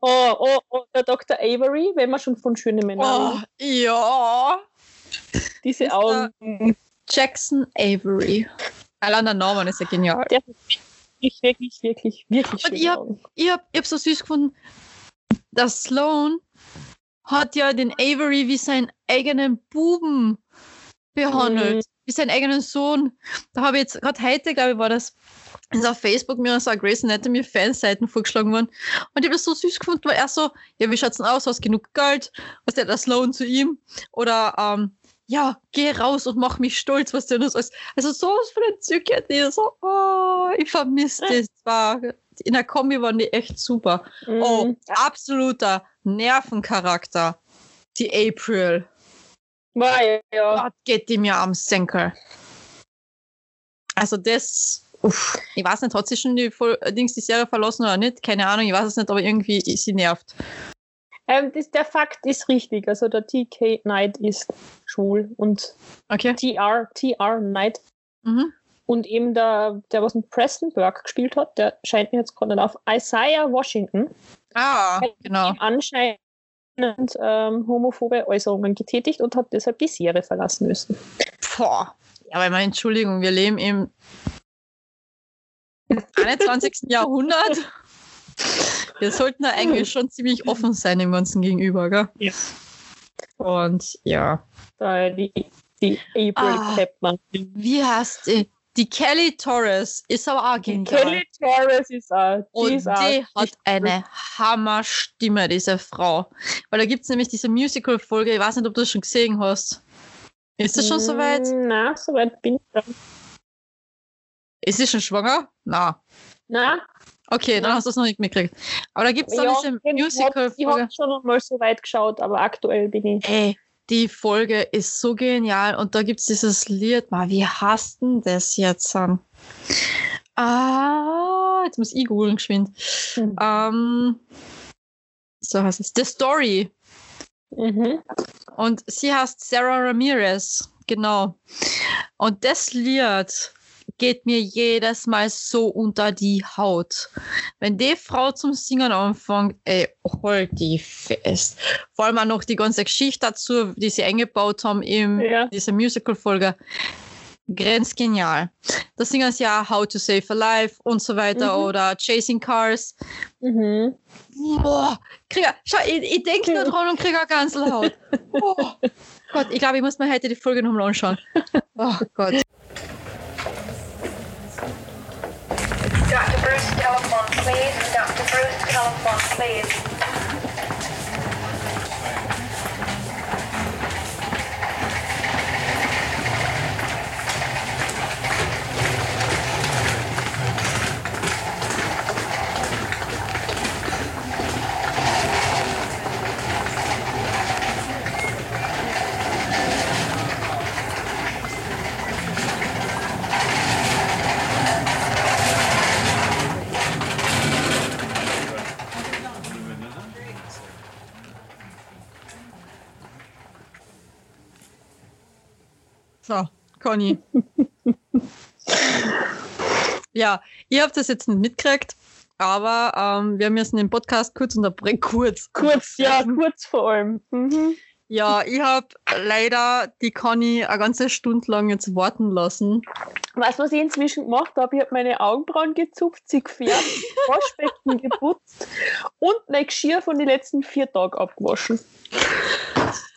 Oh, oh, oh, der Dr. Avery, wenn wir schon von schönen Männern Oh, ja. diese ist Augen. Jackson Avery. Allein der Name ist ja genial. Der hat wirklich, wirklich, wirklich, wirklich Und. Ich hab, ich hab so süß gefunden, dass Sloan hat ja den Avery wie seinen eigenen Buben behandelt. Mhm. Wie seinen eigenen Sohn. Da habe ich jetzt, gerade heute, glaube ich, war das, ist auf Facebook mir so eine Grey's Anatomy Fanseiten vorgeschlagen worden. Und ich habe das so süß gefunden, weil er so, ja, wie schaut's denn aus? Hast genug Geld? Was der das Sloan zu ihm? Oder, ähm, ja, geh raus und mach mich stolz, was du das alles. Also sowas von entzückend, die so, oh, ich vermisse das. In der Kombi waren die echt super. Oh, Mhm. absoluter Nervencharakter. Die April. War ja, ja. Gott, geht die mir am Senkel. Also das, uff, ich weiß nicht, hat sie schon die Dings die Serie verlassen oder nicht? Keine Ahnung, ich weiß es nicht, aber irgendwie sie nervt. Ähm, das, der Fakt ist richtig. Also der TK Knight ist schwul und Okay. TR, TR Knight. Mhm. Und eben der, der was in Preston Burke gespielt hat, der scheint mir jetzt gerade auf. Isaiah Washington Ah, genau. anscheinend ähm, homophobe Äußerungen getätigt und hat deshalb die Serie verlassen müssen. Boah. Ja, weil mal Entschuldigung, wir leben im 21. Jahrhundert. Wir sollten da eigentlich schon ziemlich offen sein dem Ganzen gegenüber, gell? Ja. Und ja. Da die, die April Ah. Chapman. Wie heißt die? Die Kelly Torres ist aber auch genial. Kelly Torres ist auch. Und Die die, ist auch hat eine Hammerstimme, diese Frau. Weil da gibt es nämlich diese Musical-Folge, ich weiß nicht, ob du das schon gesehen hast. Ist das schon soweit? Na, soweit bin ich dann. Ist sie schon schwanger? Na. Na, Okay, dann Ja. hast du es noch nicht mitgekriegt. Aber da gibt es dann ja, diese ich hab- ich Musical-Folge. habe schon mal so weit geschaut, aber aktuell bin ich. Ey, die Folge ist so genial und da gibt es dieses Lied. Mal, wie hast denn das jetzt an? Ah, jetzt muss ich googeln geschwind. Hm. Ähm, so heißt es. The Story. Mhm. Und sie heißt Sarah Ramirez. Genau. Und das Lied geht mir jedes Mal so unter die Haut. Wenn die Frau zum Singen anfängt, ey, halt die fest. Vor allem auch noch die ganze Geschichte dazu, die sie eingebaut haben in Ja. dieser Musical-Folge. Grenzgenial. Da singen sie ja How to Save a Life und so weiter Mhm. oder Chasing Cars. Mhm. Boah, krieg, schau, ich, ich denke nur dran und kriege eine Gänsehaut. Oh Gott, ich glaube, ich muss mir heute die Folge nochmal anschauen. Oh Gott. Conny. ja, ihr habt das jetzt nicht mitgekriegt, aber ähm, wir müssen den Podcast kurz unterbrechen. Kurz. Kurz, ja, kurz vor allem. Mhm. Ja, ich habe leider die Conny eine ganze Stunde lang jetzt warten lassen. Weißt du, was ich inzwischen gemacht habe? Ich habe meine Augenbrauen gezupft, sie gefärbt, Waschbecken geputzt und mein Geschirr von den letzten vier Tagen abgewaschen.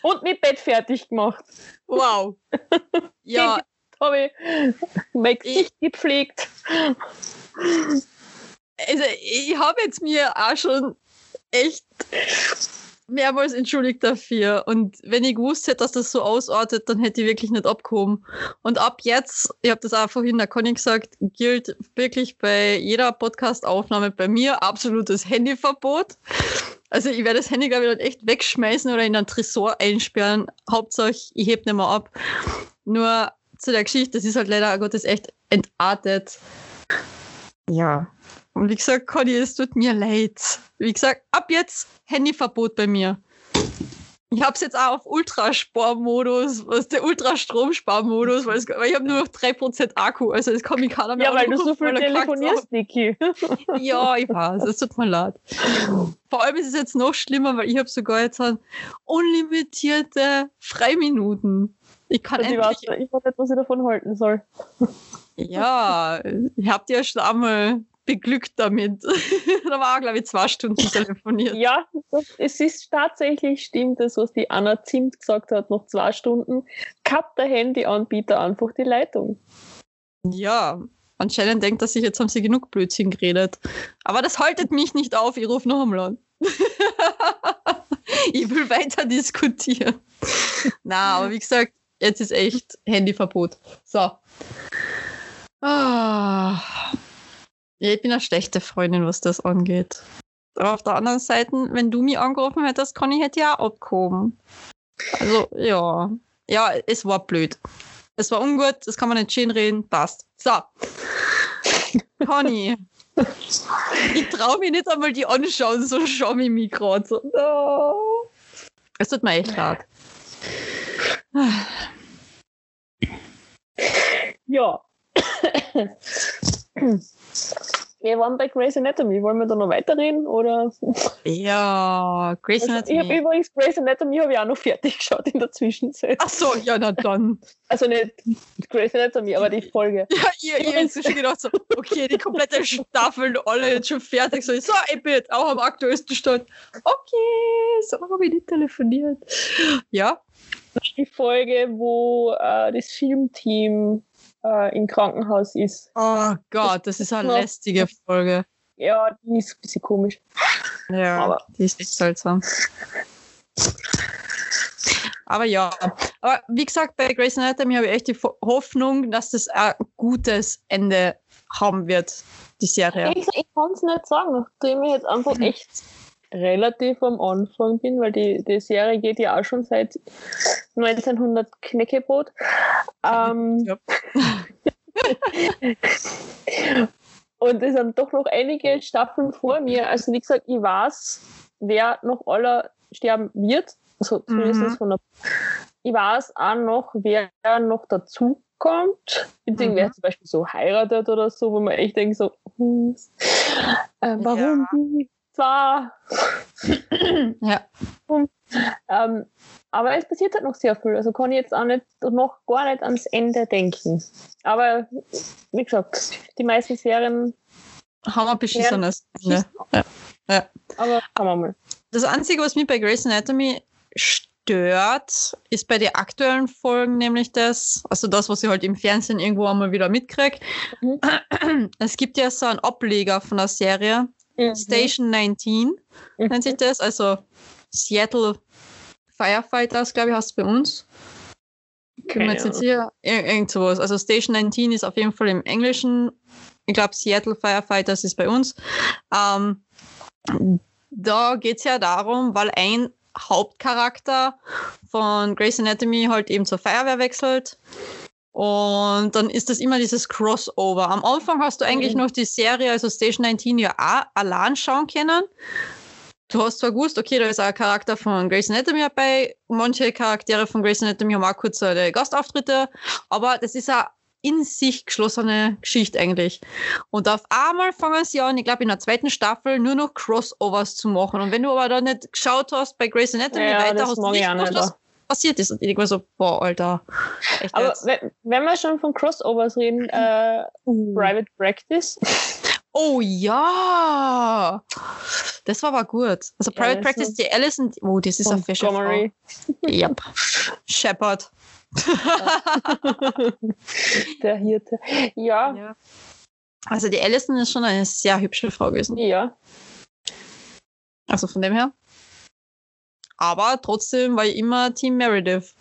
Und mein Bett fertig gemacht. Wow. ja, Habe ich mein Gesicht gepflegt. also ich habe jetzt mir auch schon echt mehrmals entschuldigt dafür. Und wenn ich gewusst hätte, dass das so ausartet, dann hätte ich wirklich nicht abgehoben. Und ab jetzt, ich habe das auch vorhin der Conny gesagt, gilt wirklich bei jeder Podcast-Aufnahme bei mir absolutes Handyverbot. Also ich werde das Handy, glaube ich, echt wegschmeißen oder in einen Tresor einsperren. Hauptsache, ich heb nicht mehr ab. Nur zu der Geschichte, das ist halt leider Gottes echt entartet. Ja. Und wie gesagt, Conny, es tut mir leid. Wie gesagt, ab jetzt Handyverbot bei mir. Ich habe es jetzt auch auf Ultrasparmodus, was der Ultrastromsparmodus, weil, es, weil ich habe nur noch 3% Akku, also das kann mich keiner mehr Ja, weil du so viel er telefonierst, Niki. Ja, ich weiß, es tut mir leid. Vor allem ist es jetzt noch schlimmer, weil ich habe sogar jetzt unlimitierte Freiminuten. Ich kann Also ich, endlich weiß, ich weiß nicht, was ich davon halten soll. Ja, ich hab dir ja schon einmal beglückt damit. da war glaube ich, zwei Stunden telefoniert. Ja, das, es ist tatsächlich stimmt, das, was die Anna Zimt gesagt hat, noch zwei Stunden, kappt der Handyanbieter einfach die Leitung. Ja, anscheinend denkt er sich, jetzt haben sie genug Blödsinn geredet. Aber das haltet mich nicht auf, ich rufe noch einmal an. ich will weiter diskutieren. Na, aber wie gesagt, jetzt ist echt Handyverbot. So. Ah. Ja, ich bin eine schlechte Freundin, was das angeht. Aber auf der anderen Seite, wenn du mich angerufen hättest, kann ich hätte ja auch abgehoben. Also, ja. Ja, es war blöd. Es war ungut, das kann man nicht schön reden, passt. So. Conny. Ich traue mich nicht einmal die anschauen, so schau ich mich gerade so. No. Es tut mir echt leid. Ja. Wir waren bei Grey's Anatomy. Wollen wir da noch weiterreden? Oder? Ja, Grey's Also, ich habe Anatomy. übrigens Grey's Anatomy habe ich auch noch fertig geschaut in der Zwischenzeit. Ach so, ja, na dann. Also nicht Grey's Anatomy, aber die Folge. Ja, ihr, ihr schon gedacht, so, okay, die komplette Staffel, alle jetzt schon fertig. So, so ich bin jetzt auch am aktuellsten Stand. Okay, so habe ich nicht telefoniert. Ja, Die Folge, wo äh, das Filmteam äh, im Krankenhaus ist. oh Gott, das ist eine lästige Folge. Ja, die ist ein bisschen komisch. Ja, Aber- die ist echt seltsam. Aber ja, aber wie gesagt, bei Grey's Anatomy habe ich echt die Ho- Hoffnung, dass das ein gutes Ende haben wird, die Serie. Ich, ich kann es nicht sagen, nachdem ich jetzt einfach Mhm. echt relativ am Anfang bin, weil die, die Serie geht ja auch schon seit 1900 Knäckebrot. Ähm, Ja. und es sind doch noch einige Staffeln vor mir. Also wie gesagt, ich weiß, wer noch aller sterben wird. Also zumindest Mhm. von der ich weiß auch noch, wer noch dazu kommt. Beziehungsweise Mhm. zum Beispiel so heiratet oder so, wo man echt denkt so, hm, äh, warum die zwar? Ja. Ähm, aber es passiert halt noch sehr viel. Also kann ich jetzt auch nicht noch gar nicht ans Ende denken. Aber wie gesagt, die meisten Serien, Haben wir beschissenes Ende. aber kann man mal. Das Einzige, was mich bei Grey's Anatomy stört, ist bei den aktuellen Folgen nämlich das, also das, was ich halt im Fernsehen irgendwo einmal wieder mitkriege. Mhm. Es gibt ja so einen Ableger von der Serie, Station 19 Mhm. nennt sich das, also Seattle Firefighters, glaube ich, heißt es bei uns. Ich bin mir jetzt nicht sicher. Ir irgend sowas. Also Station 19 ist auf jeden Fall im Englischen. Ich glaube, Seattle Firefighters ist bei uns. Ähm, da geht es ja darum, weil ein Hauptcharakter von Grey's Anatomy halt eben zur Feuerwehr wechselt. Und dann ist das immer dieses Crossover. Am Anfang hast du eigentlich noch die Serie, also Station 19, ja auch allein schauen können. Du hast zwar gewusst, okay, da ist auch ein Charakter von Grey's Anatomy dabei. Manche Charaktere von Grey's Anatomy haben auch kurze Gastauftritte, aber das ist eine in sich geschlossene Geschichte eigentlich. Und auf einmal fangen sie an, ich glaube in der zweiten Staffel, nur noch Crossovers zu machen. Und wenn du aber da nicht geschaut hast bei Grey's Anatomy Ja, weiter, hast du nicht auch gewusst, was passiert ist. Und ich mir so, boah, Alter. Echt Aber jetzt? wenn, wenn wir schon von Crossovers reden, äh, Private Practice. Oh ja! Das war aber gut. Also Private das Practice, die Alison, oh, das ist eine fesche Frau. Montgomery. Yep. Shepard. Der Hirte. Ja, Ja. Also die Alison ist schon eine sehr hübsche Frau gewesen. ja. Also von dem her. Aber trotzdem war ich immer Team Meredith.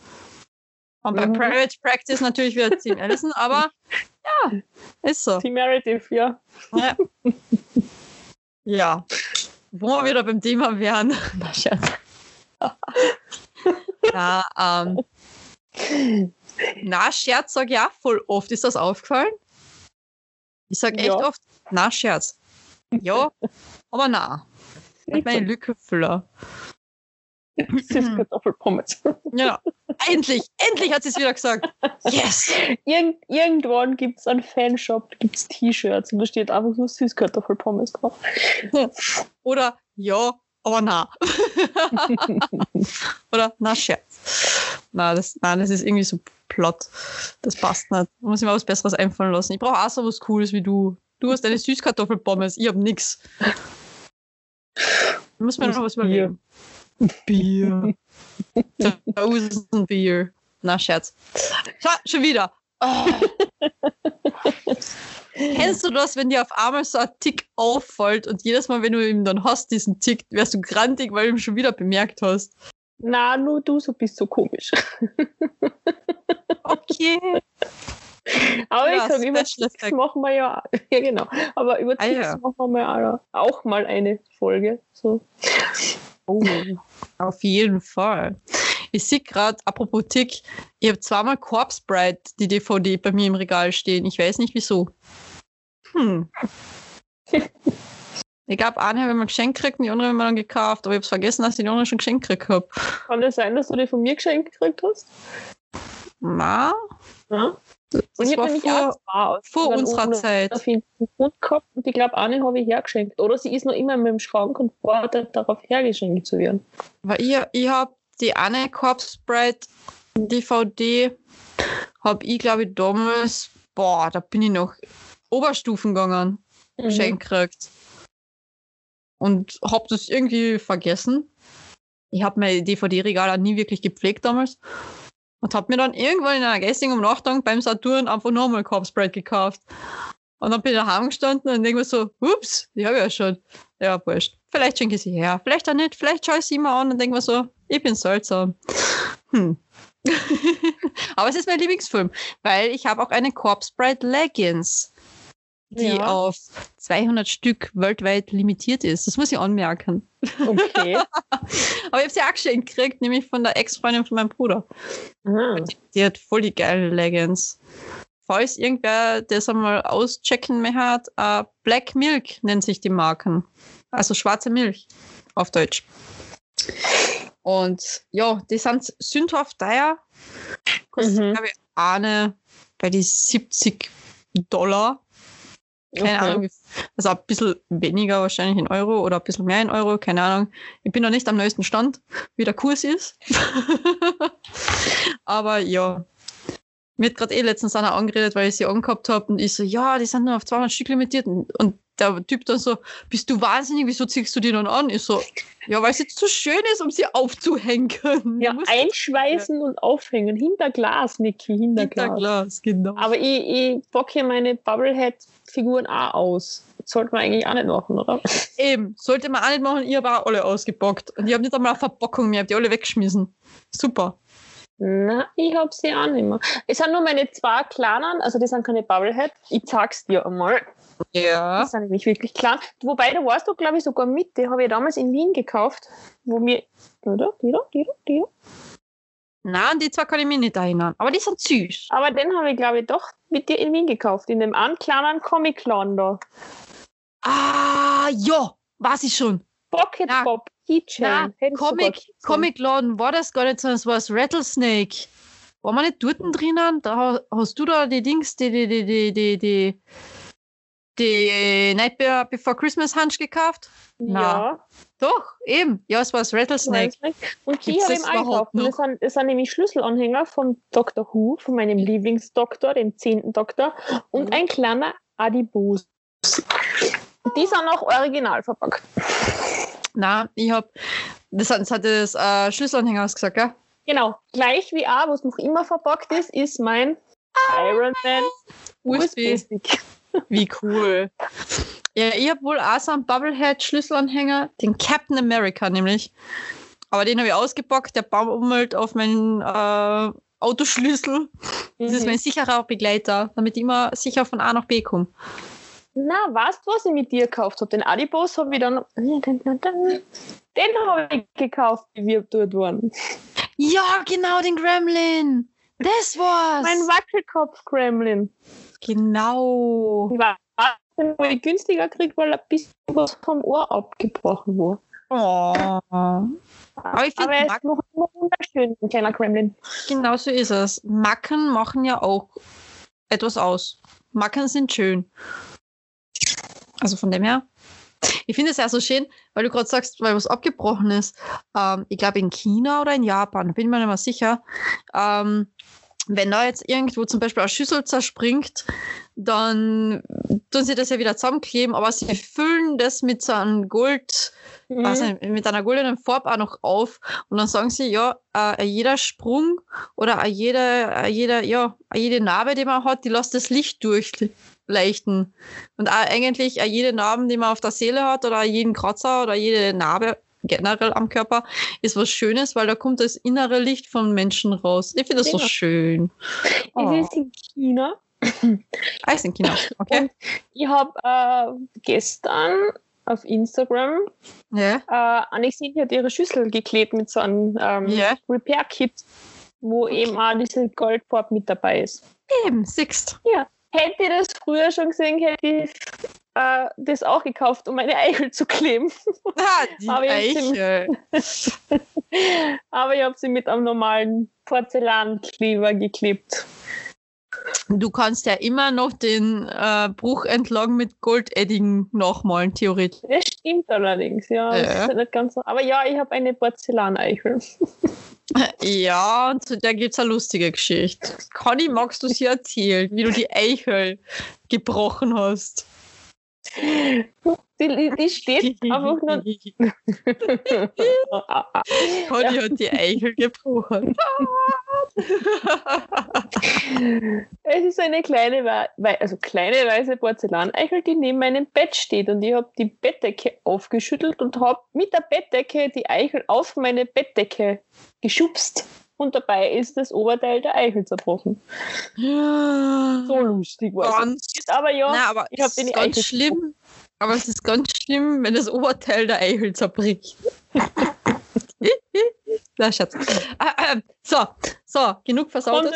Und bei Mhm. Private Practice natürlich wieder Team Allison, aber ja, ist so. Die Meredith, ja. Ja. ja. Wo wir wieder beim Thema wären. Na, Scherz. ja, ähm, na, Scherz sage ich auch voll oft. Ist das aufgefallen? Ich sage echt Ja. oft, na, Scherz. Ja, aber na. Ich meine Lückenfüller. Süßkartoffelpommes. Ja, endlich, endlich hat sie es wieder gesagt. Yes! Irgend, irgendwann gibt es einen Fanshop, gibt es T-Shirts und da steht einfach so Süßkartoffelpommes drauf. Oder ja, aber na. Oder na, Scherz. Na, das, nein, das ist irgendwie so plott. Das passt nicht. Da muss ich mir was Besseres einfallen lassen. Ich brauche auch so was Cooles wie du. Du hast eine Süßkartoffelpommes, ich hab nix. Muss mir noch was überlegen. Bier. Thousand Bier. Na, Scherz. Schau, schon wieder. Oh. Kennst du das, wenn dir auf einmal so ein Tick auffällt und jedes Mal, wenn du ihn dann hast, diesen Tick, wärst du grantig, weil du ihn schon wieder bemerkt hast? Na, nur du so bist so komisch. Okay. Aber Ja, ich sage, über Special Ticks machen wir ja, ja genau. Aber über Ah, Ticks ja. machen wir mal auch mal eine Folge. So. Oh, auf jeden Fall. Ich sehe gerade, apropos Tick, ich habe zweimal Corpse Bride, die DVD, bei mir im Regal stehen. Ich weiß nicht wieso. Hm. Ich glaube, eine habe ich mal geschenkt gekriegt und die andere habe ich mir dann gekauft, aber ich habe es vergessen, dass ich die andere schon geschenkt gekriegt habe. Kann das sein, dass du die von mir geschenkt gekriegt hast? Na, Ja. Das Und ich war habe nämlich vor, auch zwei vor unserer Zeit. auf jeden Grund gehabt und ich glaube, eine habe ich hergeschenkt. Oder sie ist noch immer in meinem Schrank und wartet darauf, hergeschenkt zu werden. Weil ich, ich habe die eine Corpse Bride DVD, habe ich glaube ich damals, boah, da bin ich noch Oberstufen gegangen. Mhm. geschenkt gekriegt. Und hab das irgendwie vergessen. Ich habe mein DVD-Regal nie wirklich gepflegt damals. Und hab mir dann irgendwann in einer geistigen Umnachtung beim Saturn einfach nochmal Bride gekauft. Und dann bin ich daheim gestanden und mir so, ups, die habe ich ja schon. Ja, wurscht. Vielleicht schenke ich sie her. Vielleicht auch nicht. Vielleicht schaue ich sie mal an und denke mir so, ich bin seltsam. Hm. Aber es ist mein Lieblingsfilm, weil ich habe auch eine Corpse Leggings die Ja. auf 200 Stück weltweit limitiert ist. Das muss ich anmerken. Okay. Aber ich habe sie auch geschenkt gekriegt, nämlich von der Ex-Freundin von meinem Bruder. Aha. Die hat voll die geile Leggings. Falls irgendwer das einmal auschecken mehr hat, äh, Black Milk nennt sich die Marken. Also schwarze Milch auf Deutsch. Und ja, die sind sündhaft teuer. Kostet, Mhm. glaube ich, eine bei die 70 Dollar. Keine Okay. Ahnung, also ein bisschen weniger wahrscheinlich in Euro oder ein bisschen mehr in Euro, keine Ahnung. Ich bin noch nicht am neuesten Stand, wie der Kurs ist. Aber ja, mir hat gerade eh letztens einer angeredet, weil ich sie angehabt habe und ich so, ja, die sind nur auf 200 Stück limitiert. Und und der Typ dann so, bist du wahnsinnig, wieso ziehst du die dann an? Ich so, ja, weil es jetzt zu schön ist, um sie aufzuhängen. Ja, einschweißen und aufhängen. Hinter Glas, Niki, hinter, hinter Glas. Glas, genau. Aber ich, ich bock hier meine Bubblehead-Figuren auch aus. Das sollte man eigentlich auch nicht machen, oder? Eben, sollte man auch nicht machen, ich habe auch alle ausgebockt. Und ich habe nicht einmal eine Verbockung mehr, ich habe die alle weggeschmissen. Super. Na, ich hab sie auch nicht mehr. Es sind nur meine zwei kleinen, also die sind keine Bubblehead. Ich zeig's dir einmal. Ja. Die sind nämlich wirklich klein. Wobei, da warst du, glaube ich, sogar mit. Die habe ich damals in Wien gekauft, wo mir. Oder? Die da, die da, die da. Nein, die zwei kann ich mich nicht erinnern. Aber die sind süß. Aber den habe ich, glaube ich, doch mit dir in Wien gekauft. In dem einen kleinen Comic-Clan da. Ah, ja, weiß ich schon. Pocket Na, Pop, Keychain. Na, ich sogar Comic, gesehen. Comicladen war das gar nicht, sondern es war das Rattlesnake. War man nicht dort drinnen? Da ha- hast du da die Dings, die, die, die, die, die, die, die Night Be- Before Christmas Hunch gekauft? Ja. Doch, eben. Ja, es war das Rattlesnake. Und die habe ich. Und das sind, das sind nämlich Schlüsselanhänger von Dr. Who, von meinem Lieblingsdoktor, dem zehnten Doktor, und ein kleiner Adibus. Die sind auch original verpackt. Na, ich hab, das, hat- das hat das äh, Schlüsselanhänger ausgesagt, gell? Genau, gleich wie A, was noch immer verpackt ist, ist mein Iron Man USB. USB-Stick. Wie cool. Ja, ich habe wohl auch so einen Bubblehead-Schlüsselanhänger, den Captain America nämlich. Aber den habe ich ausgepackt, der baumelt auf meinen äh, Autoschlüssel. Das ist Mhm. mein sicherer Begleiter, damit ich immer sicher von A nach B komme. Na, weißt du, was ich mit dir gekauft habe? Den Adibus habe ich dann. Den habe ich gekauft, wie wir dort waren. Ja, genau, den Gremlin. Das war's. Mein Wackelkopf-Gremlin. genau. Ich den habe ich günstiger gekriegt, weil ein bisschen was vom Ohr abgebrochen war. Oh. Aber ich finde, ist noch immer wunderschön, ein kleiner Gremlin. genau so ist es. Macken machen ja auch etwas aus. Macken sind schön. Also von dem her. Ich finde es ja so schön, weil du gerade sagst, weil was abgebrochen ist. Ähm, ich glaube in China oder in Japan, bin ich mir nicht mehr sicher. Ähm, wenn da jetzt irgendwo zum Beispiel eine Schüssel zerspringt, dann tun sie das ja wieder zusammenkleben, aber sie füllen das mit so einem Gold, Mhm. also mit einer goldenen Farbe auch noch auf und dann sagen sie, ja, äh, jeder Sprung oder jeder, jeder, ja, jede Narbe, die man hat, die lässt das Licht durchleuchten. Und auch eigentlich äh, jede Narbe, die man auf der Seele hat oder jeden Kratzer oder jede Narbe generell am Körper, ist was Schönes, weil da kommt das innere Licht vom Menschen raus. Ich finde das so Genau. schön. Oh. Es ist in China. Eis in China. Okay. Und ich habe äh, gestern auf Instagram Ja. äh, Annexin hat ihre Schüssel geklebt mit so einem ähm, Ja. Repair-Kit, wo eben auch diese Goldfarbe mit dabei ist. Eben, siehst. Hätte ich das früher schon gesehen, hätte ich äh, das auch gekauft, um meine Eichel zu kleben. Ah, die Aber Eichel. Aber ich habe sie mit einem normalen Porzellankleber geklebt. Du kannst ja immer noch den äh, Bruch entlang mit Goldedding nachmalen, theoretisch. Das stimmt allerdings, ja. Das Ja. ist nicht ganz so. Aber ja, ich habe eine Porzellaneichel. Ja, und zu der gibt es eine lustige Geschichte. Conny, magst du sie erzählen, wie du die Eichel gebrochen hast? Die, die steht einfach nur. Conny hat die Eichel gebrochen. Es ist eine kleine, also kleine weiße Porzellaneichel, die neben meinem Bett steht. Und ich habe die Bettdecke aufgeschüttelt und habe mit der Bettdecke die Eichel auf meine Bettdecke geschubst. Und dabei ist das Oberteil der Eichel zerbrochen. So lustig war es. Ganz, Aber ja, na, aber ich hab es den ist Eichel ganz schlimm. Aber es ist ganz schlimm, wenn das Oberteil der Eichel zerbricht. Na, Schatz. Ah, äh, so, so, genug versautes.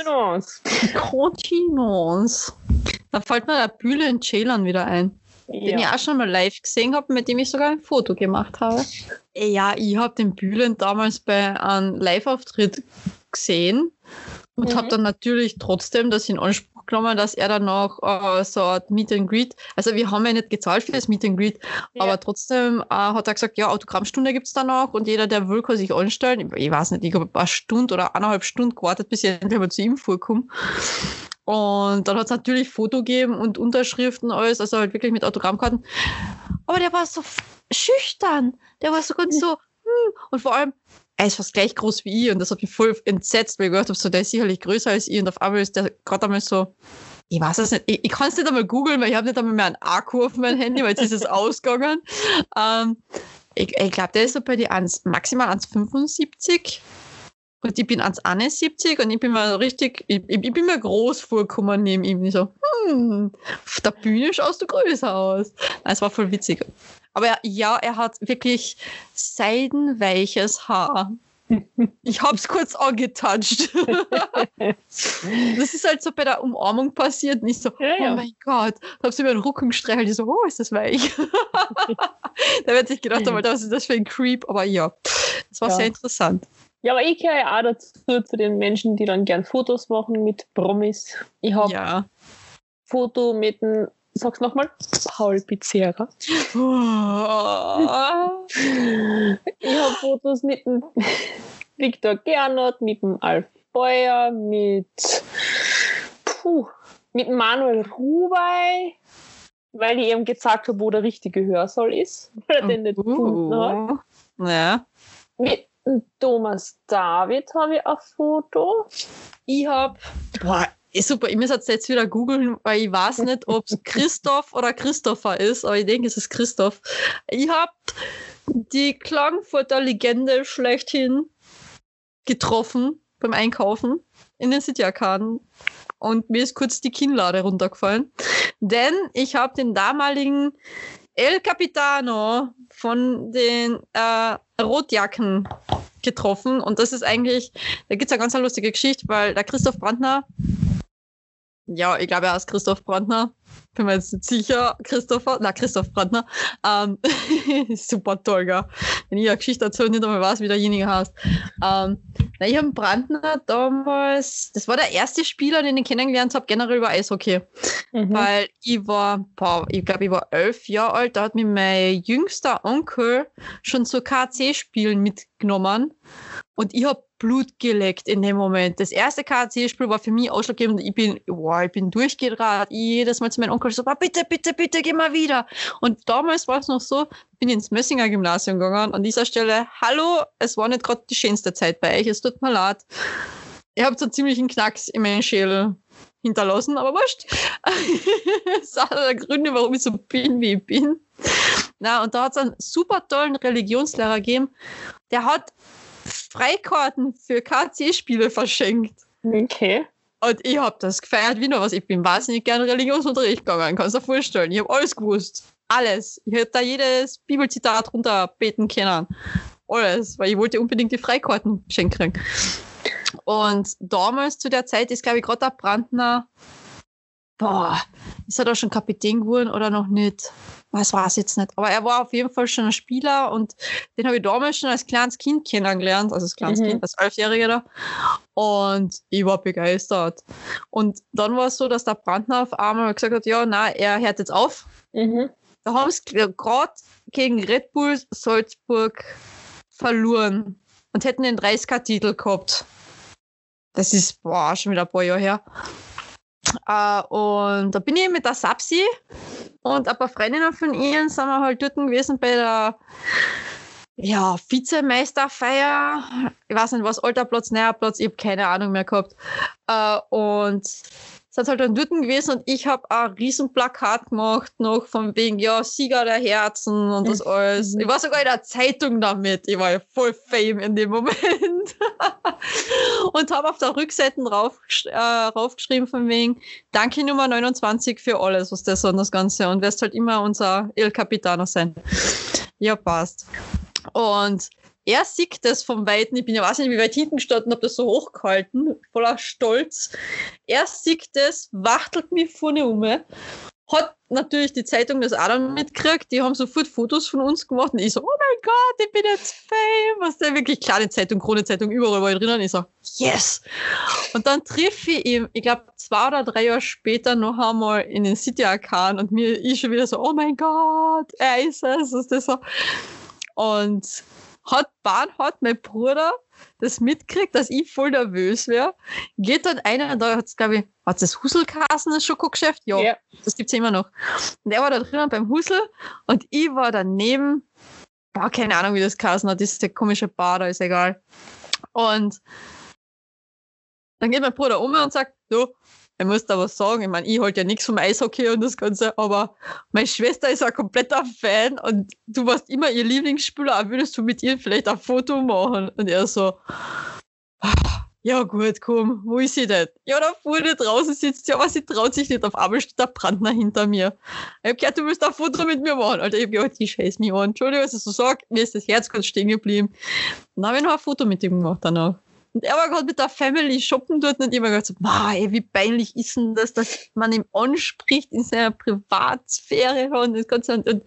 Kontinence. Da fällt mir der Bühle in Ceylan wieder ein, den ich Ja. auch schon mal live gesehen habe, mit dem ich sogar ein Foto gemacht habe. Äh, Ja, ich habe den Bühlen damals bei einem Live-Auftritt gesehen und Mhm. habe dann natürlich trotzdem das in Anspruch genommen, dass er dann noch äh, so ein Meet and Greet, also wir haben ja nicht gezahlt für das Meet and Greet, Ja. aber trotzdem äh, hat er gesagt, ja, Autogrammstunde gibt's da noch und jeder, der will, kann sich anstellen. Ich, ich weiß nicht, ich habe ein paar Stunden oder eineinhalb Stunden gewartet, bis ich endlich mal zu ihm vorkomme. Und dann hat es natürlich Foto gegeben und Unterschriften, alles, also halt wirklich mit Autogrammkarten. Aber der war so schüchtern. Der war so ganz so, hm. und vor allem, er ist fast gleich groß wie ich und das hat mich voll entsetzt, weil ich gedacht habe, so, der ist sicherlich größer als ich und auf einmal ist der gerade einmal so, ich weiß es nicht, ich, ich kann es nicht einmal googeln, weil ich habe nicht einmal mehr einen Akku auf meinem Handy, weil jetzt ist es ausgegangen. Ähm, ich ich glaube, der ist so bei die 1, maximal 1,75 und ich bin 1,71 und ich bin mal richtig, ich, ich bin mir groß vorgekommen neben ihm. Ich so, hm, auf der Bühne schaust du größer aus. Es war voll witzig. Aber er- ja, er hat wirklich seidenweiches Haar. Ich hab's kurz angetatscht. das ist halt so bei der Umarmung passiert, nicht so, Ja, ja. oh mein Gott. Da hab sie über den Rücken gestreichelt, die so, oh, ist das weich. da wird sich gedacht, aber was ist das für ein Creep? Aber ja, das war Ja. sehr interessant. ja, aber ich gehöre ja auch dazu, zu den Menschen, die dann gern Fotos machen mit Promis. Ich habe Ja. Foto mit dem, sag's nochmal, Paul Pizzerra. Oh. Ich habe Fotos mit dem Viktor Gernot, mit dem Alf Beuer, mit, puh, mit Manuel Ruwey, weil ich ihm gezeigt habe, wo der richtige Hörsaal ist, weil er den nicht gefunden hat. Ja. Mit Thomas David habe ich ein Foto. Ich hab, boah, ist super, ich muss jetzt jetzt wieder googeln, weil ich weiß nicht, ob es Christoph oder Christopher ist, aber ich denke, es ist Christoph. Ich hab die Klagenfurter Legende schlechthin getroffen beim Einkaufen in den City-Arkaden und mir ist kurz die Kinnlade runtergefallen, denn ich habe den damaligen El Capitano von den äh, Rotjacken getroffen und das ist eigentlich, da gibt es eine ganz lustige Geschichte, weil der Christoph Brandner, ja, ich glaube, er heißt Christoph Brandner, bin mir jetzt nicht sicher, Christopher, na, Christoph Brandner, ähm, super toll, gell? Wenn ich eine Geschichte erzähle, nicht einmal weiß, wie derjenige heißt. Ähm, na, ich habe Brandner damals, das war der erste Spieler, den ich kennengelernt habe, generell über Eishockey. Mhm. Weil ich war, boah, ich glaube, ich war elf Jahre alt, da hat mich mein jüngster Onkel schon zu KC-Spielen mitgenommen. Und ich habe Blut geleckt in dem Moment. Das erste KC-Spiel war für mich ausschlaggebend. Ich bin, boah, ich bin durchgerannt. Jedes Mal zu meinem Onkel so, "Ah, bitte, bitte, bitte, geh mal wieder. Und damals war es noch so, ich bin ins Messinger Gymnasium gegangen. An dieser Stelle, hallo, es war nicht gerade die schönste Zeit bei euch. Es tut mir leid. Ihr habt so ziemlich einen Knacks in meinen Schädel hinterlassen, aber wurscht. das ist einer der Gründe, warum ich so bin, wie ich bin. Na, und da hat es einen super tollen Religionslehrer gegeben, der hat Freikarten für KC-Spiele verschenkt. Okay. Und ich hab das gefeiert wie noch was. Ich bin wahnsinnig gerne Religionsunterricht gegangen, kannst du dir vorstellen. Ich hab alles gewusst. Alles. Ich hätte da jedes Bibelzitat runterbeten können. Alles, weil ich wollte unbedingt die Freikarten schenken. Und damals zu der Zeit ist, glaube ich, gerade der Brandner, boah, ist er da schon Kapitän geworden oder noch nicht? Was war es jetzt nicht. Aber er war auf jeden Fall schon ein Spieler und den habe ich damals schon als kleines Kind kennengelernt, also als kleines Mhm. Kind, als Elfjähriger da. Und ich war begeistert. Und dann war es so, dass der Brandner auf einmal gesagt hat, ja, na, er hört jetzt auf. Mhm. Da haben sie gerade gegen Red Bull Salzburg verloren und hätten den 30er-Titel gehabt. Das ist, boah, schon wieder ein paar Jahre her. Äh, und da bin ich mit der Sapsi und ein paar Freundinnen von ihnen sind wir halt dort gewesen bei der ja, Vizemeisterfeier. Ich weiß nicht, was alter Platz, neuer Platz, ich habe keine Ahnung mehr gehabt. Äh, und sind halt dann dort gewesen und ich habe ein riesen Plakat gemacht, noch von wegen, ja, Sieger der Herzen und das alles. Mhm. Ich war sogar in der Zeitung damit. Ich war ja voll Fame in dem Moment. und habe auf der Rückseite drauf, äh, raufgeschrieben von wegen, danke Nummer 29 für alles, was das und das Ganze und wirst halt immer unser El Capitano sein. Ja, passt. Und er sieht das vom Weiten, ich bin ja weiß nicht, wie weit hinten gestanden, habe das so hochgehalten, voller Stolz. Er sieht das, wachtelt mich vorne um, hat natürlich die Zeitung das auch dann mitgekriegt, die haben sofort Fotos von uns gemacht. Und ich so, oh mein Gott, ich bin jetzt Fame, was der wirklich kleine Zeitung, Krone Zeitung, überall war ich drinnen, ich so, yes! Und dann treffe ich ihn, ich glaube zwei oder drei Jahre später noch einmal in den City Arcan und mir ich schon wieder so, oh mein Gott, er ist es, ist das so? Und hat Bernhard, mein Bruder, das mitkriegt, dass ich voll nervös wäre, geht dann einer, da hat es, glaube ich, hat das Huselkasen, das Schokogeschäft? Ja, Ja. das gibt's ja immer noch. Und er war da drinnen beim Husel und ich war daneben, boah, keine Ahnung, wie das Kasen hat, diese komische Bar, da ist egal. Und dann geht mein Bruder um und sagt, du, er muss da was sagen. Ich meine, ich halte ja nichts vom Eishockey und das Ganze, aber meine Schwester ist ein kompletter Fan und du warst immer ihr Lieblingsspieler, würdest du mit ihr vielleicht ein Foto machen? Und er so, "Ah, ja gut, komm, wo ist sie denn? Ja, da vorne draußen sitzt sie, aber sie traut sich nicht. Auf einmal steht der Brandner hinter mir. Ich hab gehört, du willst ein Foto mit mir machen. Alter, ich hab gedacht, die scheiß mich an. Entschuldigung, was ich so sag, mir ist das Herz kurz stehen geblieben. Dann habe ich noch ein Foto mit ihm gemacht danach. Und er war gerade mit der Family shoppen dort und ich hab mir gedacht, so, "Boah, ey, wie peinlich ist denn das, dass man ihm anspricht in seiner Privatsphäre und das Ganze und, und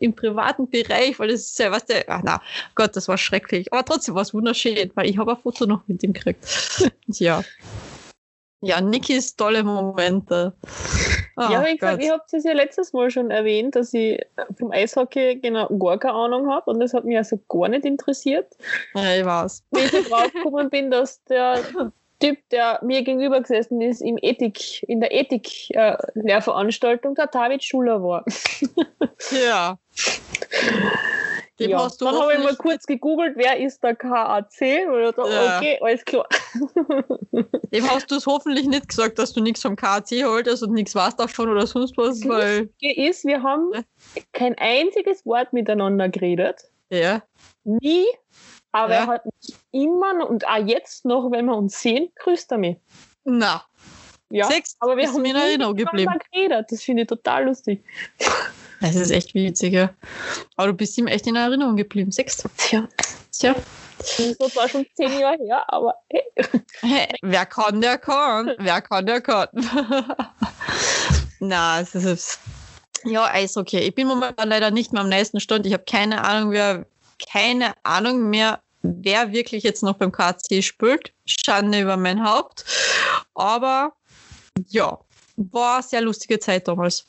im privaten Bereich, weil das ist ja, was der, ach na, Gott, das war schrecklich. Aber trotzdem war es wunderschön, weil ich habe ein Foto noch mit ihm gekriegt. ja. Ja, Nikis tolle Momente. Ja, gesagt, Gott. ich habe es ja letztes Mal schon erwähnt, dass ich vom Eishockey genau gar keine Ahnung habe und das hat mich also gar nicht interessiert. ja, ich weiß. Wie ich draufgekommen bin, dass der Typ, der mir gegenüber gesessen ist, im Ethik, in der Ethik-Lehrveranstaltung, der David Schuler war. Ja. Dem ja, hast du dann habe ich mal kurz gegoogelt, wer ist der KAC? Und dachte, Ja. okay, alles klar. Dem hast du es hoffentlich nicht gesagt, dass du nichts vom KAC haltest und nichts weißt davon oder sonst was, Mhm. weil, ist, wir haben Ja. kein einziges Wort miteinander geredet. ja. Nie. Aber er hat mich immer noch, und auch jetzt noch, wenn wir uns sehen, grüßt er mich. Na, Ja, Sechs aber wir haben in Erinnerung geblieben. geredet. Das finde ich total lustig. Das ist echt witzig, ja. Aber du bist ihm echt in Erinnerung geblieben. Sechs. Tja, Tja. das ist zwar schon zehn Jahre her, aber hey. Hey, wer kann, der kann. Wer kann, der kann. Na, es ist. Ja, Eishockey. Ich bin momentan leider nicht mehr am nächsten Stand. Ich habe keine Ahnung, wer, keine Ahnung mehr, wer wirklich jetzt noch beim KC spielt. Schande über mein Haupt. Aber ja, war eine sehr lustige Zeit damals.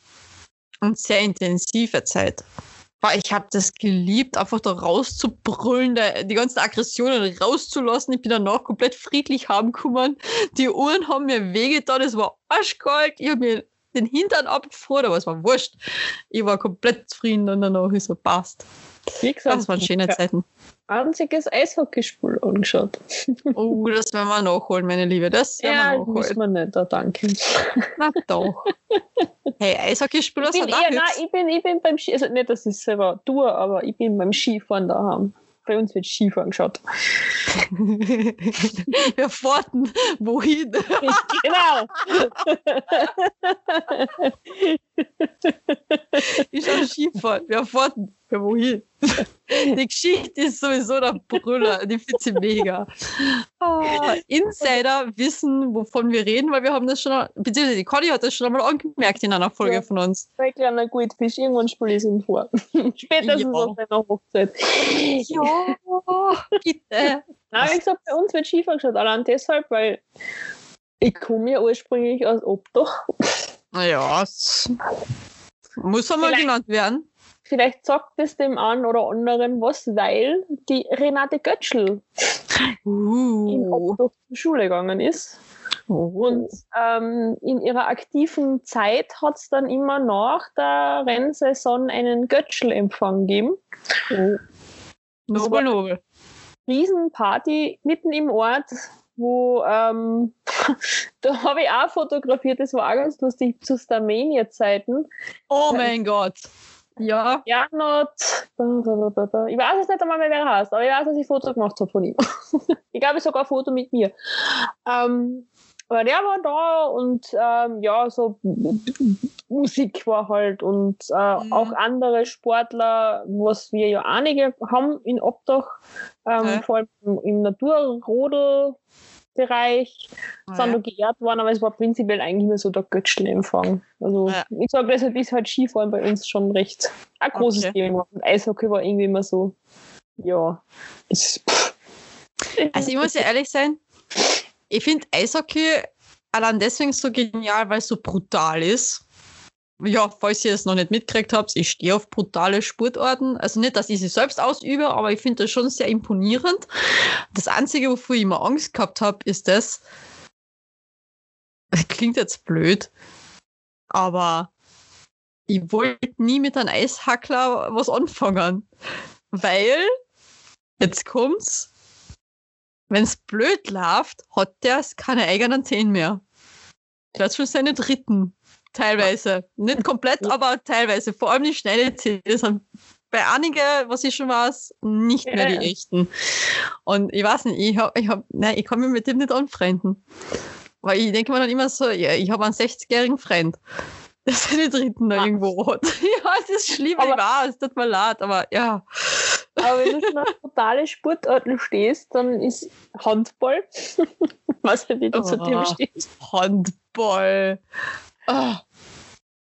Und sehr intensive Zeit. Boah, ich habe das geliebt, einfach da rauszubrüllen, da, die ganzen Aggressionen rauszulassen. Ich bin danach komplett friedlich heimgekommen. Die Uhren haben mir wehgetan, es war arschkalt. Ich habe mir den Hintern abgefroren, aber es war wurscht. Ich war komplett zufrieden und danach ist so passt. Wie gesagt, Das waren schöne Zeiten. Einziges Eishockeyspiel angeschaut. Oh, das werden wir nachholen, meine Liebe. Das werden Ja, wir müssen nachholen. wir nicht, da danke. Na doch. Hey, bin sind auch eher, nein, ich bin, ich bin beim Ski, also nicht, dass ich selber tue, aber ich bin beim Skifahren daheim. Bei uns wird Skifahren geschaut. Wir fahrten wohin? genau. Ich schaue Skifahren. Wir fahrten. Ja, wohin? Die Geschichte ist sowieso der Brüller. Die finde ich mega. Ah, Insider wissen, wovon wir reden, weil wir haben das schon, beziehungsweise die Conny hat das schon einmal angemerkt in einer Folge Ja. von uns. Ein kleiner Goldfisch, irgendwann spiele ich ihn vor. Spätestens Ja. auf seiner Hochzeit. Ja, bitte. Nein, wie gesagt, bei uns wird Skifahren geschaut. Allein deshalb, weil ich komme ja ursprünglich aus Obdach. Naja, muss einmal Vielleicht- genannt werden. Vielleicht sagt es dem einen oder anderen was, weil die Renate Götschel in Uh. Obdach zur Schule gegangen ist. Und ähm, in ihrer aktiven Zeit hat es dann immer nach der Rennsaison einen Götschel-Empfang gegeben. Nobel, Nobel. Riesenparty mitten im Ort, wo ähm, da habe ich auch fotografiert, das war auch ganz lustig, zu Starmania-Zeiten. Oh mein Gott. Ja. Janot, ich weiß jetzt nicht einmal mehr, wer er heißt, aber ich weiß, dass ich Foto gemacht habe von ihm. ich glaube, sogar ein Foto mit mir. Ähm, aber der war da und ähm, ja, so Musik war halt und äh, Mhm. auch andere Sportler, was wir ja einige haben in Obdach, ähm, vor allem im, im Naturrodel-Bereich sind da geehrt worden, aber es war prinzipiell eigentlich nur so der Götzschel-Empfang. Also Ja. ich sage, deshalb ist halt Skifahren bei uns schon recht ein großes Okay. Thema. Und Eishockey war irgendwie immer so, ja, ist. Also ich muss ja ehrlich sein, ich finde Eishockey allein deswegen so genial, weil es so brutal ist. Ja, falls ihr es noch nicht mitgekriegt habt, ich stehe auf brutale Sportarten. Also nicht, dass ich sie selbst ausübe, aber ich finde das schon sehr imponierend. Das Einzige, wovor ich immer Angst gehabt habe, ist das, das klingt jetzt blöd, aber ich wollte nie mit einem Eishackler was anfangen. Weil, jetzt kommt's, wenn's blöd läuft, hat der keine eigenen Zehen mehr. Der hat schon seine dritten. Teilweise. Nicht komplett, aber teilweise. Vor allem die schnellen Zähne sind bei einigen, was ich schon weiß, nicht mehr die echten. Und ich weiß nicht, ich hab, ich hab, nein, ich kann mich mit dem nicht anfreunden. Weil ich denke mir dann immer so, ja, ich habe einen 60-jährigen Freund, der seine dritten da Ah. irgendwo hat. ja, es ist schlimm, Aber- ich weiß, es tut mir leid, aber ja. Aber wenn du schon auf totale Sportarten stehst, dann ist Handball, was ja wieder zu dem Oh. steht, Handball. Ah.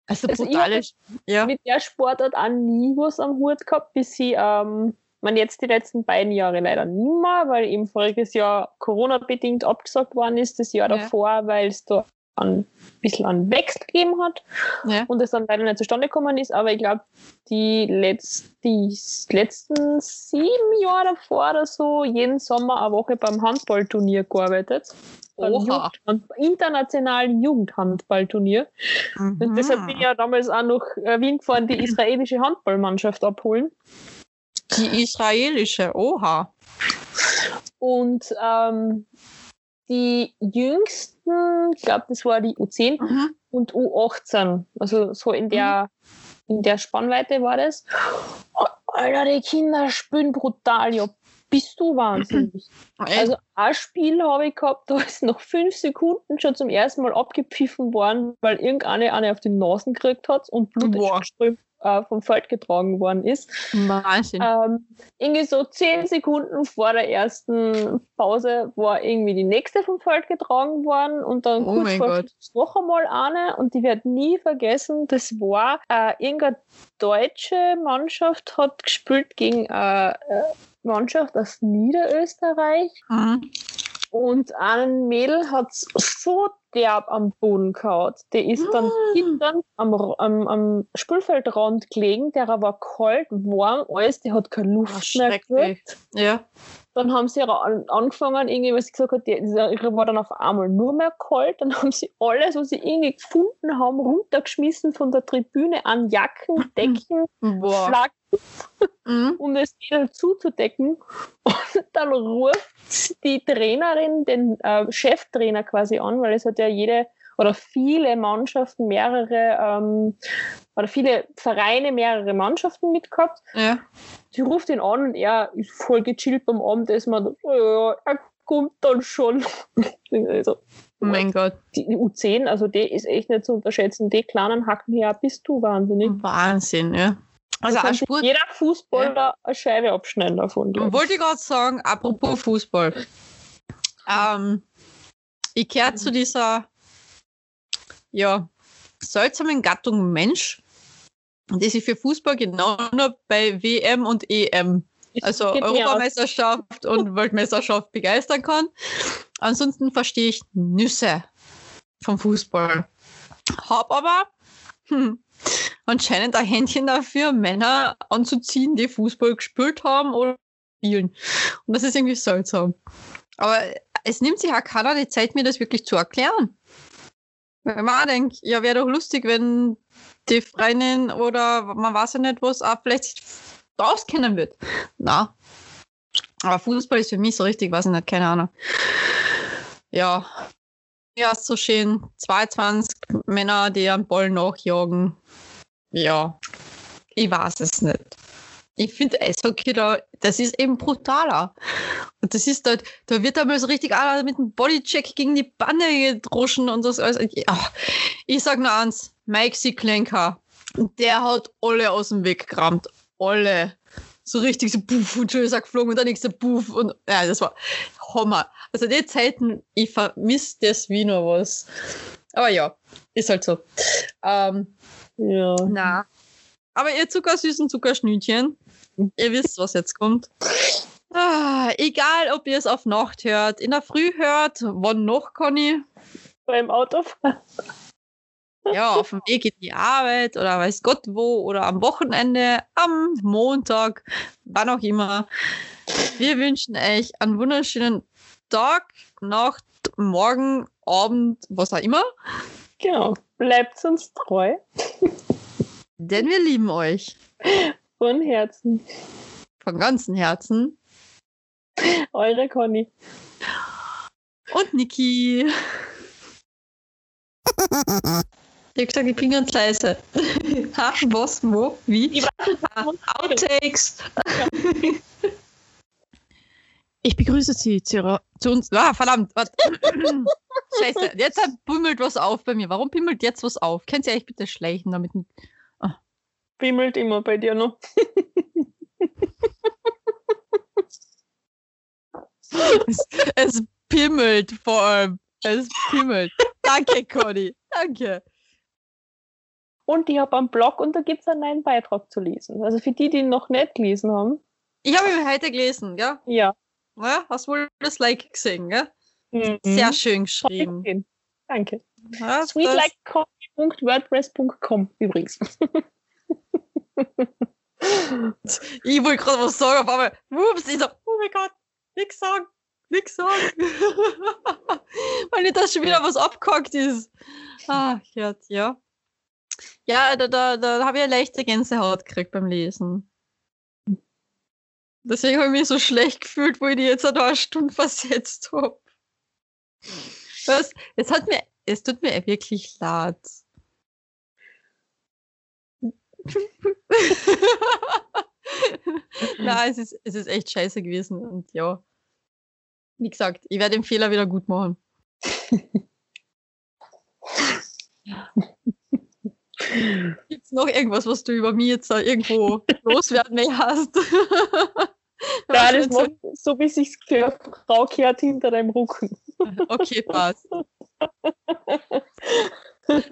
Also, Also ich brutale. hab ja. mit der Sportart auch nie was am Hut gehabt, bis sie, ähm, man jetzt die letzten beiden Jahre leider nie mehr, weil eben voriges Jahr Corona-bedingt abgesagt worden ist, das Jahr Ja. davor, weil es da ein bisschen einen Wechsel gegeben hat Ja. und es dann leider nicht zustande gekommen ist. Aber ich glaube, die, letz die letzten sieben Jahre davor oder so, jeden Sommer eine Woche beim Handballturnier gearbeitet. Beim Oha. Jugendhand internationalen Jugendhandballturnier. Und Mhm. deshalb bin ich ja damals auch nach Wien gefahren, die israelische Handballmannschaft abholen. Die israelische, oha. Und ähm, die jüngsten, ich glaube, das war die U10 Mhm. und U18. Also so in der, in der Spannweite war das. Oh, Alter, die Kinder spielen brutal, ja. Bist du wahnsinnig. Also ein Spiel habe ich gehabt, da ist nach fünf Sekunden schon zum ersten Mal abgepfiffen worden, weil irgendeine eine auf die Nasen gekriegt hat und Blut Boah. strömt äh, vom Feld getragen worden ist. Wahnsinn. Ähm, irgendwie so zehn Sekunden vor der ersten Pause war irgendwie die nächste vom Feld getragen worden und dann Oh kurz vor Gott. Schluss noch einmal eine und die wird nie vergessen, das war äh, irgendeine deutsche Mannschaft hat gespielt gegen eine äh, Mannschaft aus Niederösterreich Mhm. und ein Mädel hat so derb am Boden gehauen. Der ist dann Mm. hinten am, am, am Spielfeldrand gelegen, der war kalt, warm, alles, der hat keine Ah, Luft mehr gekriegt. Ja. Dann haben sie an, angefangen, irgendwie, was sie gesagt hat, ihre war dann auf einmal nur mehr kalt. Dann haben sie alles, was sie irgendwie gefunden haben, runtergeschmissen von der Tribüne an Jacken, Decken. Flaggen, Mhm. um das Mädel zuzudecken. Und dann ruft die Trainerin den äh, Cheftrainer quasi an, weil es hat ja jede oder viele Mannschaften mehrere ähm, oder viele Vereine mehrere Mannschaften mitgehabt. Ja. Sie ruft ihn an und er ist voll gechillt beim Abendessen. und, Oh ja, er kommt dann schon. Also, Oh mein Gott. die U10, also die ist echt nicht zu unterschätzen. Die kleinen Hacken hier, bist du wahnsinnig. Wahnsinn, ja. Also kann Sport. jeder Fußballer eine Scheibe abschneiden davon. Wollte ich gerade sagen, apropos Fußball. Ähm, ich gehöre zu dieser ja, seltsamen Gattung Mensch, die sich für Fußball genau nur bei WM und EM, also. Europameisterschaft und Weltmeisterschaft begeistern kann. Ansonsten verstehe ich Nüsse vom Fußball. Hab aber hm, anscheinend ein Händchen dafür, Männer anzuziehen, die Fußball gespielt haben oder spielen. Und das ist irgendwie seltsam. Aber es nimmt sich auch keiner die Zeit, mir das wirklich zu erklären. Wenn man auch denkt, ja, wäre doch lustig, wenn die Freundin oder man weiß ja nicht, was auch vielleicht auskennen wird. Na. Aber Fußball ist für mich so richtig, weiß ich nicht, keine Ahnung. Ja. Ja, ist so schön. 22 Männer, die am Ball nachjagen. Ja. Ich weiß es nicht. Ich finde Eishockey da, das ist eben brutaler. Und das ist dort, da wird einmal so richtig einer mit dem Bodycheck gegen die Bande gedroschen und das alles. Ja. Ich sag nur eins, Mike Siklenka, der hat alle aus dem Weg gerammt. Alle. So richtig so puff und schön ist er geflogen und der nächste puff und ja, das war Hammer. Also die Zeiten, ich vermisse das wie nur was. Aber ja, ist halt so. Ähm, Ja. na. Aber ihr zuckersüßen Zuckerschnütchen, ihr wisst, was jetzt kommt. Ah, egal, ob ihr es auf Nacht hört, in der Früh hört, wann noch, Conny? Beim Autofahren. Ja, auf dem Weg in die Arbeit oder weiß Gott wo oder am Wochenende, am Montag, wann auch immer. Wir wünschen euch einen wunderschönen Tag, Nacht, Morgen, Abend, was auch immer, Genau. Bleibt uns treu. denn wir lieben euch Von Herzen. von ganzem Herzen. Eure Conny. Und Niki. Ich hab gesagt, ich bin ganz leise. ha, was, wo, wie? Ich Ah, Outtakes. Ich begrüße Sie zu, ihrer, zu uns. Ah, verdammt. Scheiße, jetzt bimmelt was auf bei mir. Warum bimmelt jetzt was auf? Könnt ihr euch bitte schleichen damit? Bimmelt immer bei dir noch. Es, es pimmelt vor allem. Es pimmelt. Danke, Conny. Danke. Und ich habe einen Blog und da gibt es einen neuen Beitrag zu lesen. Also für die, die ihn noch nicht gelesen haben. Ich habe ihn heute gelesen, ja? Ja. ja? Hast wohl das Like gesehen, gell? Mhm. Sehr schön geschrieben. Danke. Ja, das- Sweetlikecoffee.wordpress.com übrigens. Ich wollte gerade was sagen, auf einmal, ups, ich so, oh mein Gott, nix sagen, nix sagen. Weil nicht, dass schon wieder was abgehackt ist. Ah, ja, ja. Ja, da, da, da habe ich eine leichte Gänsehaut gekriegt beim Lesen. Deswegen habe ich mich so schlecht gefühlt, wo ich die jetzt eine Stunde versetzt habe. Was? Es hat mir, es tut mir wirklich leid. Nein, es ist, es ist echt scheiße gewesen und ja. Wie gesagt, ich werde den Fehler wieder gut machen. Gibt es noch irgendwas, was du über mich jetzt da irgendwo loswerden hast? Ja, das macht so, wie sich für Frau kehrt hinter deinem Rücken. Okay, passt.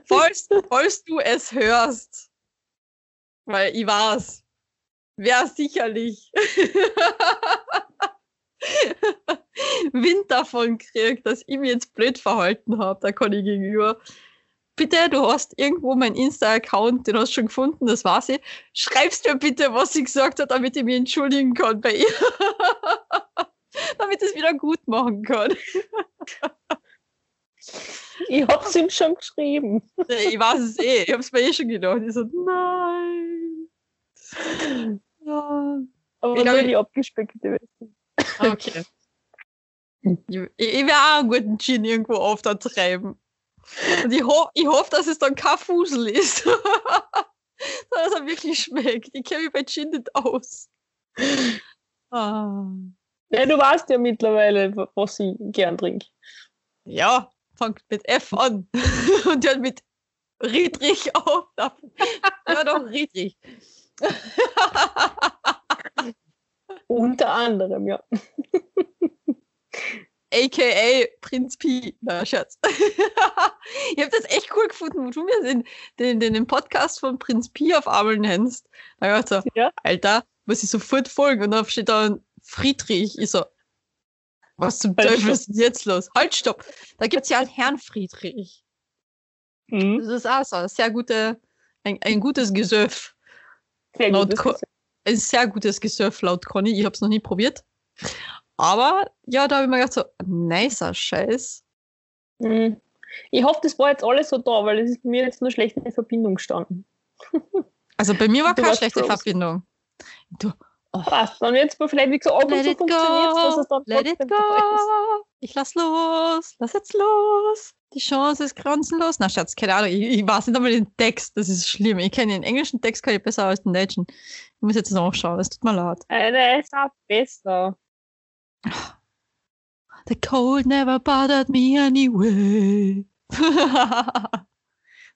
falls, falls du es hörst, weil ich weiß, wäre sicherlich. Wind davon kriegt, dass ich mich jetzt blöd verhalten habe, da kann ich gegenüber. Bitte, du hast irgendwo meinen Insta-Account, den hast du schon gefunden, das weiß ich. Schreibst mir bitte, was sie gesagt hat, damit ich mich entschuldigen kann bei ihr. damit ich es wieder gut machen kann. Ich hab's ihm schon geschrieben. Ich weiß es eh. Ich hab's mir eh schon gedacht. Ich so, nein. Ja. Aber Ich nur glaub, die abgespeckte Version. Okay. Ich, ich werde auch einen guten Gin irgendwo auf da treiben. Und ich, ho ich hoffe, dass es dann kein Fusel ist. Dass er wirklich schmeckt. Ich kenne mich bei Gin nicht aus. Ah. Ja, du weißt ja mittlerweile, was ich gern trinke. Ja, fängt mit F an. Und dann mit Riedrich auf. Ja, doch, Riedrich. Unter anderem, ja. AKA Prinz Pi. Na, Schatz. ich habe das echt cool gefunden, wo du mir den, den, den, Podcast von Prinz Pi auf einmal nennst. Da ich so, Ja. Alter, muss ich sofort folgen. Und dann steht da ein Friedrich. Ich so, was zum Halt, Teufel ist denn jetzt los? Halt, stopp. Da gibt's ja einen Herrn Friedrich. Mhm. Das ist auch so ein sehr gute, ein, ein gutes Gesöff. Sehr Laut Ein sehr gutes Gesöff laut Conny. Ich habe es noch nie probiert. Aber ja, da habe ich mir gedacht, so, nicer Scheiß. Mhm. Ich hoffe, das war jetzt alles so da, weil es ist mir jetzt nur schlecht in der Verbindung gestanden. Also bei mir war Du keine schlechte. Verbindung. Du, oh, Passt. Dann wird es vielleicht wie so let zu it funktioniert, dass es dann let it ist. Ich lass los, lass jetzt los. Die Chance ist grenzenlos. Na Schatz, keine Ahnung, ich, ich weiß nicht einmal den Text, das ist schlimm. Ich kenne den englischen Text kann ich besser als den deutschen. Ich muss jetzt noch schauen, es tut mir leid. Eine ist auch besser. The cold never bothered me anyway.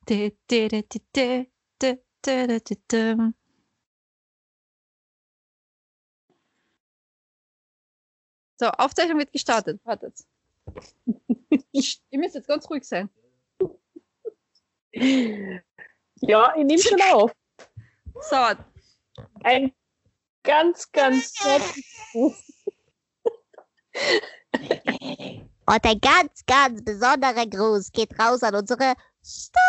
Di, di, di, di, di, di, di, di, di, So, Aufzeichnung wird gestartet. Wartet. Ihr müsst jetzt ganz ruhig sein. Ja, ich nehme schon auf. So, Ein ganz, ganz Und ein ganz, ganz besonderer Gruß geht raus an unsere Stalker!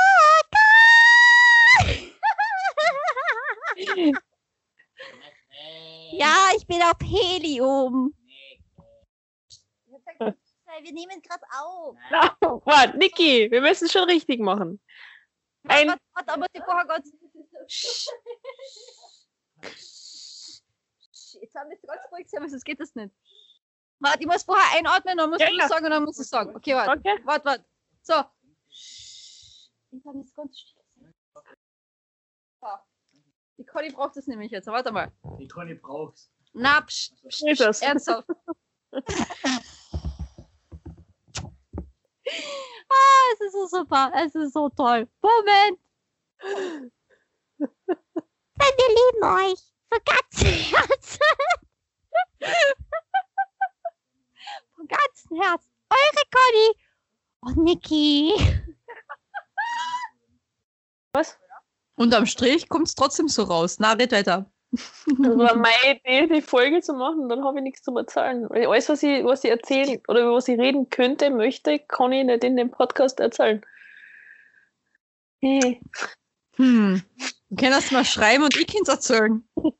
ja, ich bin auf Helium. Wir nehmen gerade auf. Na, warte, Niki, wir müssen es schon richtig machen. Ein, warte, warte, aber die vorher ganz. Jetzt haben wir ganz ruhig weil sonst geht das nicht. Warte, ich muss vorher einatmen, dann musst Ja, du ja. sagen und dann muss ich sagen. Okay, warte. okay. Warte, warte. So. Ich kann jetzt ganz still. So. Die Conny braucht das nämlich jetzt. Warte mal. Die Conny braucht's. Na, psch, psch, psch, das. ernsthaft. ah, es ist so super. Es ist so toll. Moment. Wir lieben euch. Von ganzem Herzen. Von ganzem Herzen. Eure Conny und Niki. was? Unterm Strich kommt es trotzdem so raus. Na, red weiter. Das war meine Idee, die Folge zu machen, dann habe ich nichts zu erzählen. Weil alles, was ich, was ich erzählen oder über was ich reden könnte, möchte, kann ich nicht in dem Podcast erzählen. Hey. Hm. Du kannst mal schreiben und ich kann es erzählen.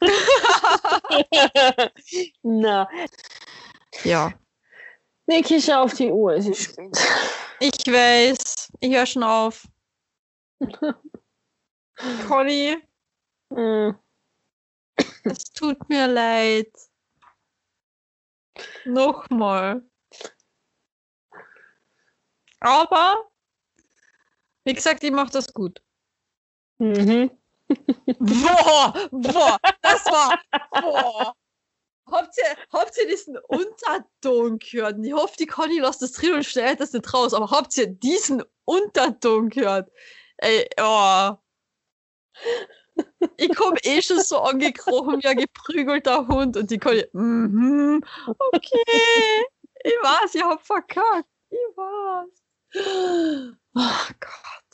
Na, Ja. Niki, schau auf die Uhr, es ist spät. Ich weiß. Ich höre schon auf. Conny, Hm. Es tut mir leid. Nochmal. Aber, wie gesagt, ich mache das gut. Mhm. Boah, boah, das war, boah. Habt ihr, habt ihr diesen Unterton gehört? Ich hoffe, die Conny lässt das drin und stellt das nicht raus, aber habt ihr diesen Unterton gehört? Ey, oh. Ich komme eh schon so angekrochen wie ein geprügelter Hund und die Conny, mhm, okay. Ich weiß, ich hab verkackt. Ich weiß. Oh Gott.